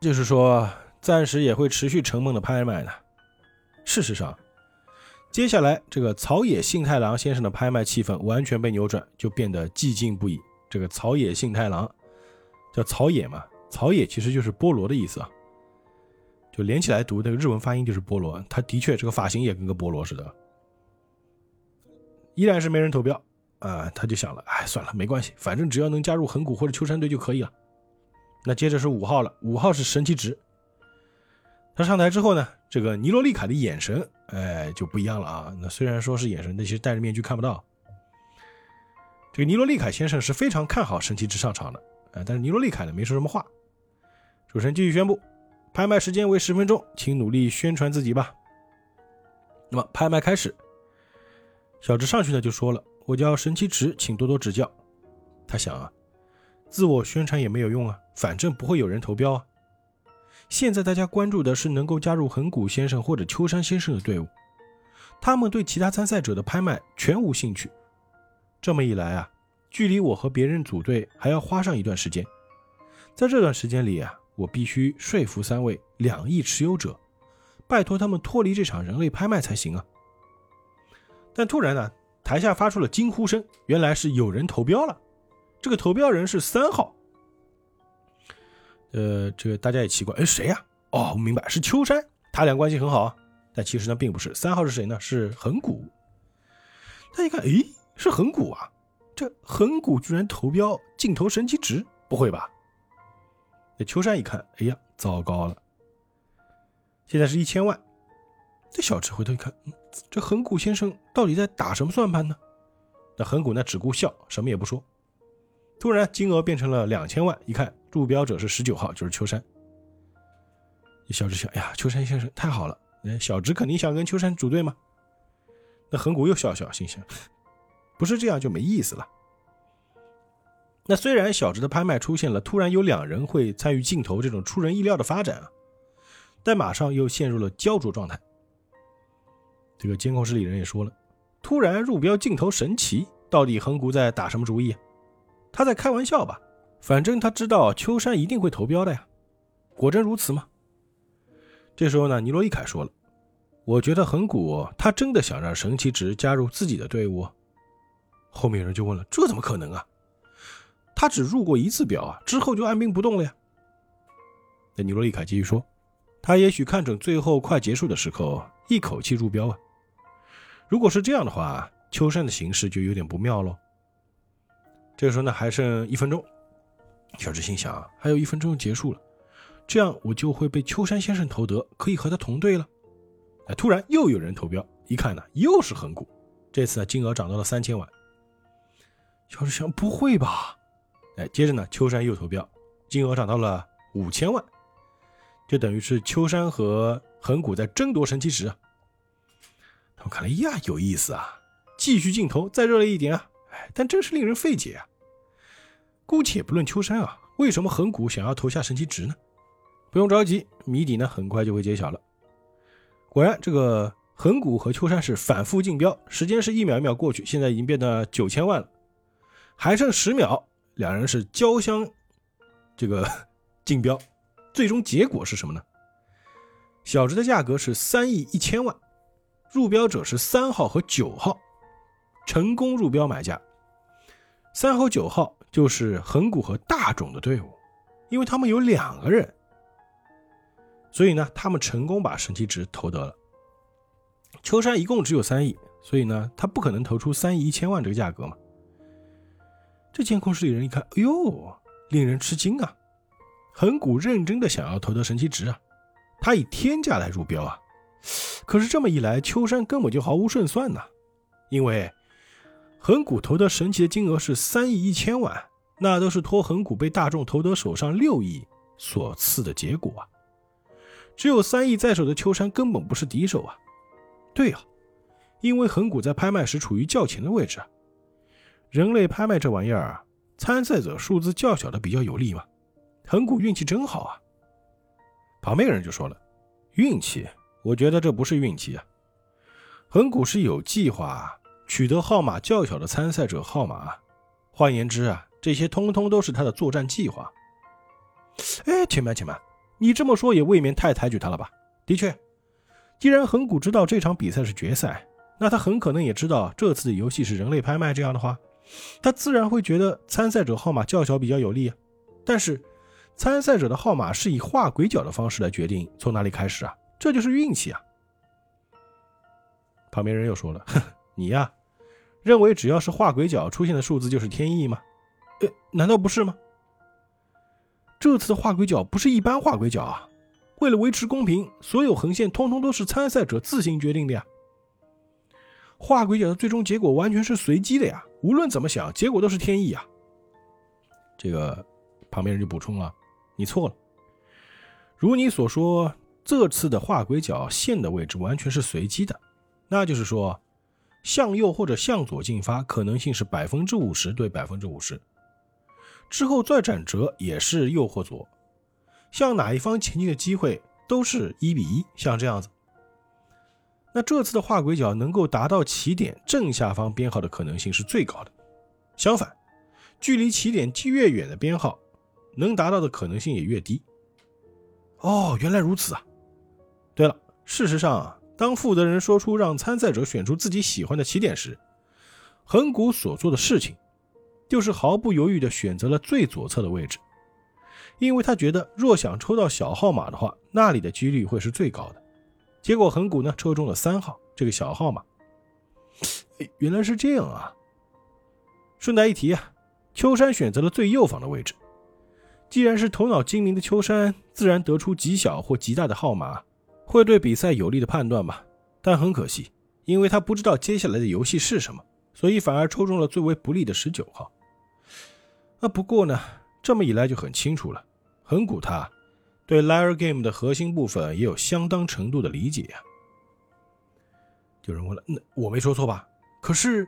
就是说暂时也会持续沉闷的拍卖呢。事实上，接下来这个草野幸太郎先生的拍卖气氛完全被扭转，就变得寂静不已。这个草野幸太郎叫草野嘛，草野其实就是菠萝的意思啊，就连起来读那个日文发音就是菠萝。他的确这个发型也跟个菠萝似的，依然是没人投标啊，他就想了，哎，算了，没关系，反正只要能加入横谷或者秋山队就可以了。那接着是五号了，五号是神奇值。他上台之后呢，这个尼罗利卡的眼神，哎，就不一样了啊。那虽然说是眼神，但其实戴着面具看不到。这个尼罗利卡先生是非常看好神奇值上场的，哎，但是尼罗利卡呢没说什么话。主持人继续宣布，拍卖时间为十分钟，请努力宣传自己吧。那么拍卖开始，小智上去呢就说了：“我叫神奇池，请多多指教。”他想啊，自我宣传也没有用啊，反正不会有人投标啊。现在大家关注的是能够加入横谷先生或者秋山先生的队伍，他们对其他参赛者的拍卖全无兴趣。这么一来啊，距离我和别人组队还要花上一段时间。在这段时间里啊，我必须说服三位两亿持有者，拜托他们脱离这场人类拍卖才行啊。但突然呢，台下发出了惊呼声，原来是有人投标了。这个投标人是三号。呃，这个大家也奇怪，哎，谁呀？哦，我明白，是秋山，他俩关系很好啊。但其实呢，并不是。三号是谁呢？是横谷。他一看，哎，是横谷啊！这横谷居然投标镜头神奇值，不会吧？那秋山一看，哎呀，糟糕了！现在是一千万。这小池回头一看，这横谷先生到底在打什么算盘呢？那横谷呢，只顾笑，什么也不说。突然，金额变成了两千万，一看。入标者是十九号，就是秋山。小直想，哎呀，秋山先生太好了，小直肯定想跟秋山组队吗？那横谷又笑笑，心想，不是这样就没意思了。那虽然小直的拍卖出现了突然有两人会参与镜头这种出人意料的发展啊，但马上又陷入了焦灼状态。这个监控室里人也说了，突然入标镜头神奇，到底横谷在打什么主意？他在开玩笑吧？反正他知道秋山一定会投标的呀，果真如此吗？这时候呢，尼罗伊凯说了：“我觉得恒古他真的想让神奇值加入自己的队伍。”后面有人就问了：“这怎么可能啊？他只入过一次标啊，之后就按兵不动了呀？”那尼罗伊凯继续说：“他也许看准最后快结束的时候，一口气入标啊。如果是这样的话，秋山的形势就有点不妙喽。”这时候呢，还剩一分钟。小智心想，还有一分钟就结束了，这样我就会被秋山先生投得，可以和他同队了。哎，突然又有人投标，一看呢，又是横谷，这次啊金额涨到了三千万。小智想，不会吧？哎，接着呢，秋山又投标，金额涨到了五千万，就等于是秋山和横谷在争夺神奇石啊。他们看了，呀，有意思啊，继续镜头，再热烈一点啊！哎，但真是令人费解啊。姑且不论秋山啊，为什么横谷想要投下神奇值呢？不用着急，谜底呢很快就会揭晓了。果然，这个横谷和秋山是反复竞标，时间是一秒一秒过去，现在已经变得九千万了，还剩十秒，两人是交相这个 竞标，最终结果是什么呢？小值的价格是三亿一千万，入标者是三号和九号，成功入标买家，三号九号。就是横谷和大冢的队伍，因为他们有两个人，所以呢，他们成功把神奇值投得了。秋山一共只有三亿，所以呢，他不可能投出三亿一千万这个价格嘛。这监控室里人一看，哎呦，令人吃惊啊！横谷认真的想要投得神奇值啊，他以天价来入标啊。可是这么一来，秋山根本就毫无胜算呐，因为。恒古投得神奇的金额是三亿一千万，那都是托恒古被大众投得手上六亿所赐的结果啊！只有三亿在手的秋山根本不是敌手啊！对呀，因为恒古在拍卖时处于较前的位置啊。人类拍卖这玩意儿啊，参赛者数字较小的比较有利嘛。恒古运气真好啊！旁边有人就说了：“运气？我觉得这不是运气啊，恒古是有计划。”取得号码较小的参赛者号码。换言之啊，这些通通都是他的作战计划。哎，且慢且慢，你这么说也未免太抬举他了吧？的确，既然横谷知道这场比赛是决赛，那他很可能也知道这次的游戏是人类拍卖。这样的话，他自然会觉得参赛者号码较小比较有利啊。但是，参赛者的号码是以画鬼脚的方式来决定从哪里开始啊，这就是运气啊。旁边人又说了：“哼 你呀，认为只要是画鬼角出现的数字就是天意吗？呃，难道不是吗？这次的画鬼角不是一般画鬼角啊，为了维持公平，所有横线通通都是参赛者自行决定的呀。画鬼角的最终结果完全是随机的呀，无论怎么想，结果都是天意啊。这个。”旁边人就补充了：“你错了，如你所说，这次的画鬼角线的位置完全是随机的，那就是说，向右或者向左进发可能性是百分之五十对百分之五十，之后再转折也是右或左，向哪一方前进的机会都是一比一，像这样子。那这次的画轨角能够达到起点正下方编号的可能性是最高的，相反，距离起点越远的编号。”能达到的可能性也越低。哦，原来如此啊！对了，事实上啊，当负责人说出让参赛者选出自己喜欢的起点时，横谷所做的事情就是毫不犹豫地选择了最左侧的位置，因为他觉得若想抽到小号码的话，那里的几率会是最高的。结果横谷呢抽中了三号这个小号码。原来是这样啊！顺带一提啊，秋山选择了最右方的位置。既然是头脑精明的秋山，自然得出极小或极大的号码，会对比赛有利的判断吧。但很可惜，因为他不知道接下来的游戏是什么，所以反而抽中了最为不利的十九号。啊，不过呢，这么一来就很清楚了，横谷他对 Liar Game 的核心部分也有相当程度的理解呀。有人问了，那我没说错吧？可是，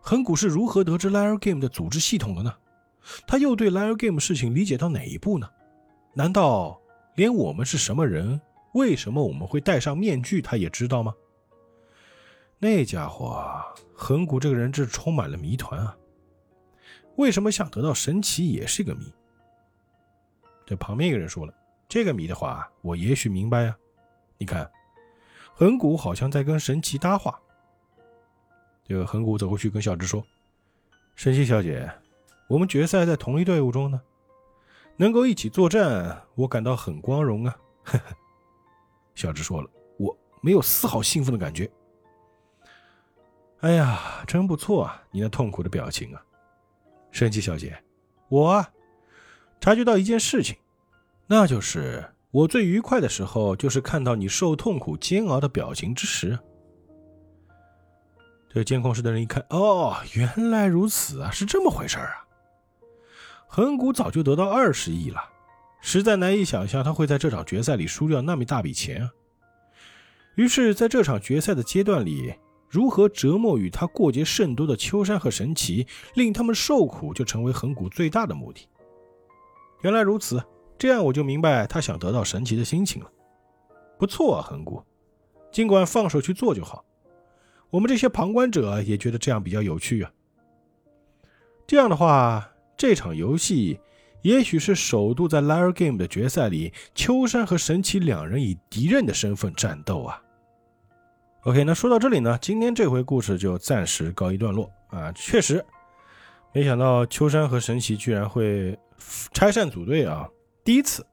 横谷是如何得知 Liar Game 的组织系统的呢？他又对 Liar Game 事情理解到哪一步呢？难道连我们是什么人，为什么我们会戴上面具，他也知道吗？那家伙横谷这个人，这充满了谜团啊！为什么想得到神奇也是个谜？这旁边一个人说了：“这个谜的话，我也许明白呀。你看，横谷好像在跟神奇搭话。”这个横谷走过去跟小智说：“神奇小姐。”我们决赛在同一队伍中呢，能够一起作战，我感到很光荣啊！呵呵，小智说了，我没有丝毫兴奋的感觉。哎呀，真不错啊，你那痛苦的表情啊！神奇小姐，我啊，察觉到一件事情，那就是我最愉快的时候，就是看到你受痛苦煎熬的表情之时。这监控室的人一看，哦，原来如此啊，是这么回事啊！横谷早就得到二十亿了，实在难以想象他会在这场决赛里输掉那么一大笔钱啊！于是，在这场决赛的阶段里，如何折磨与他过节甚多的秋山和神奇，令他们受苦，就成为横谷最大的目的。原来如此，这样我就明白他想得到神奇的心情了。不错啊，横谷，尽管放手去做就好。我们这些旁观者也觉得这样比较有趣啊。这样的话。这场游戏也许是首度在 Liar Game 的决赛里，秋山和神奇两人以敌人的身份战斗啊。OK，那说到这里呢，今天这回故事就暂时告一段落啊。确实，没想到秋山和神奇居然会拆散组队啊，第一次，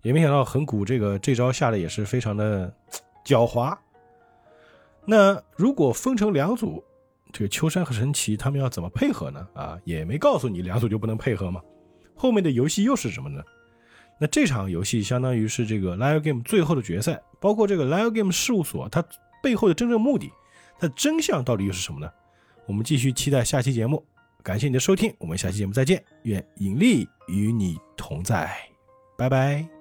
也没想到横谷这个这招下的也是非常的狡猾。那如果分成两组？这个秋山和神奇他们要怎么配合呢？啊，也没告诉你两组就不能配合吗？后面的游戏又是什么呢？那这场游戏相当于是这个 Live Game 最后的决赛，包括这个 Live Game 事务所它背后的真正目的，它的真相到底又是什么呢？我们继续期待下期节目。感谢你的收听，我们下期节目再见，愿引力与你同在，拜拜。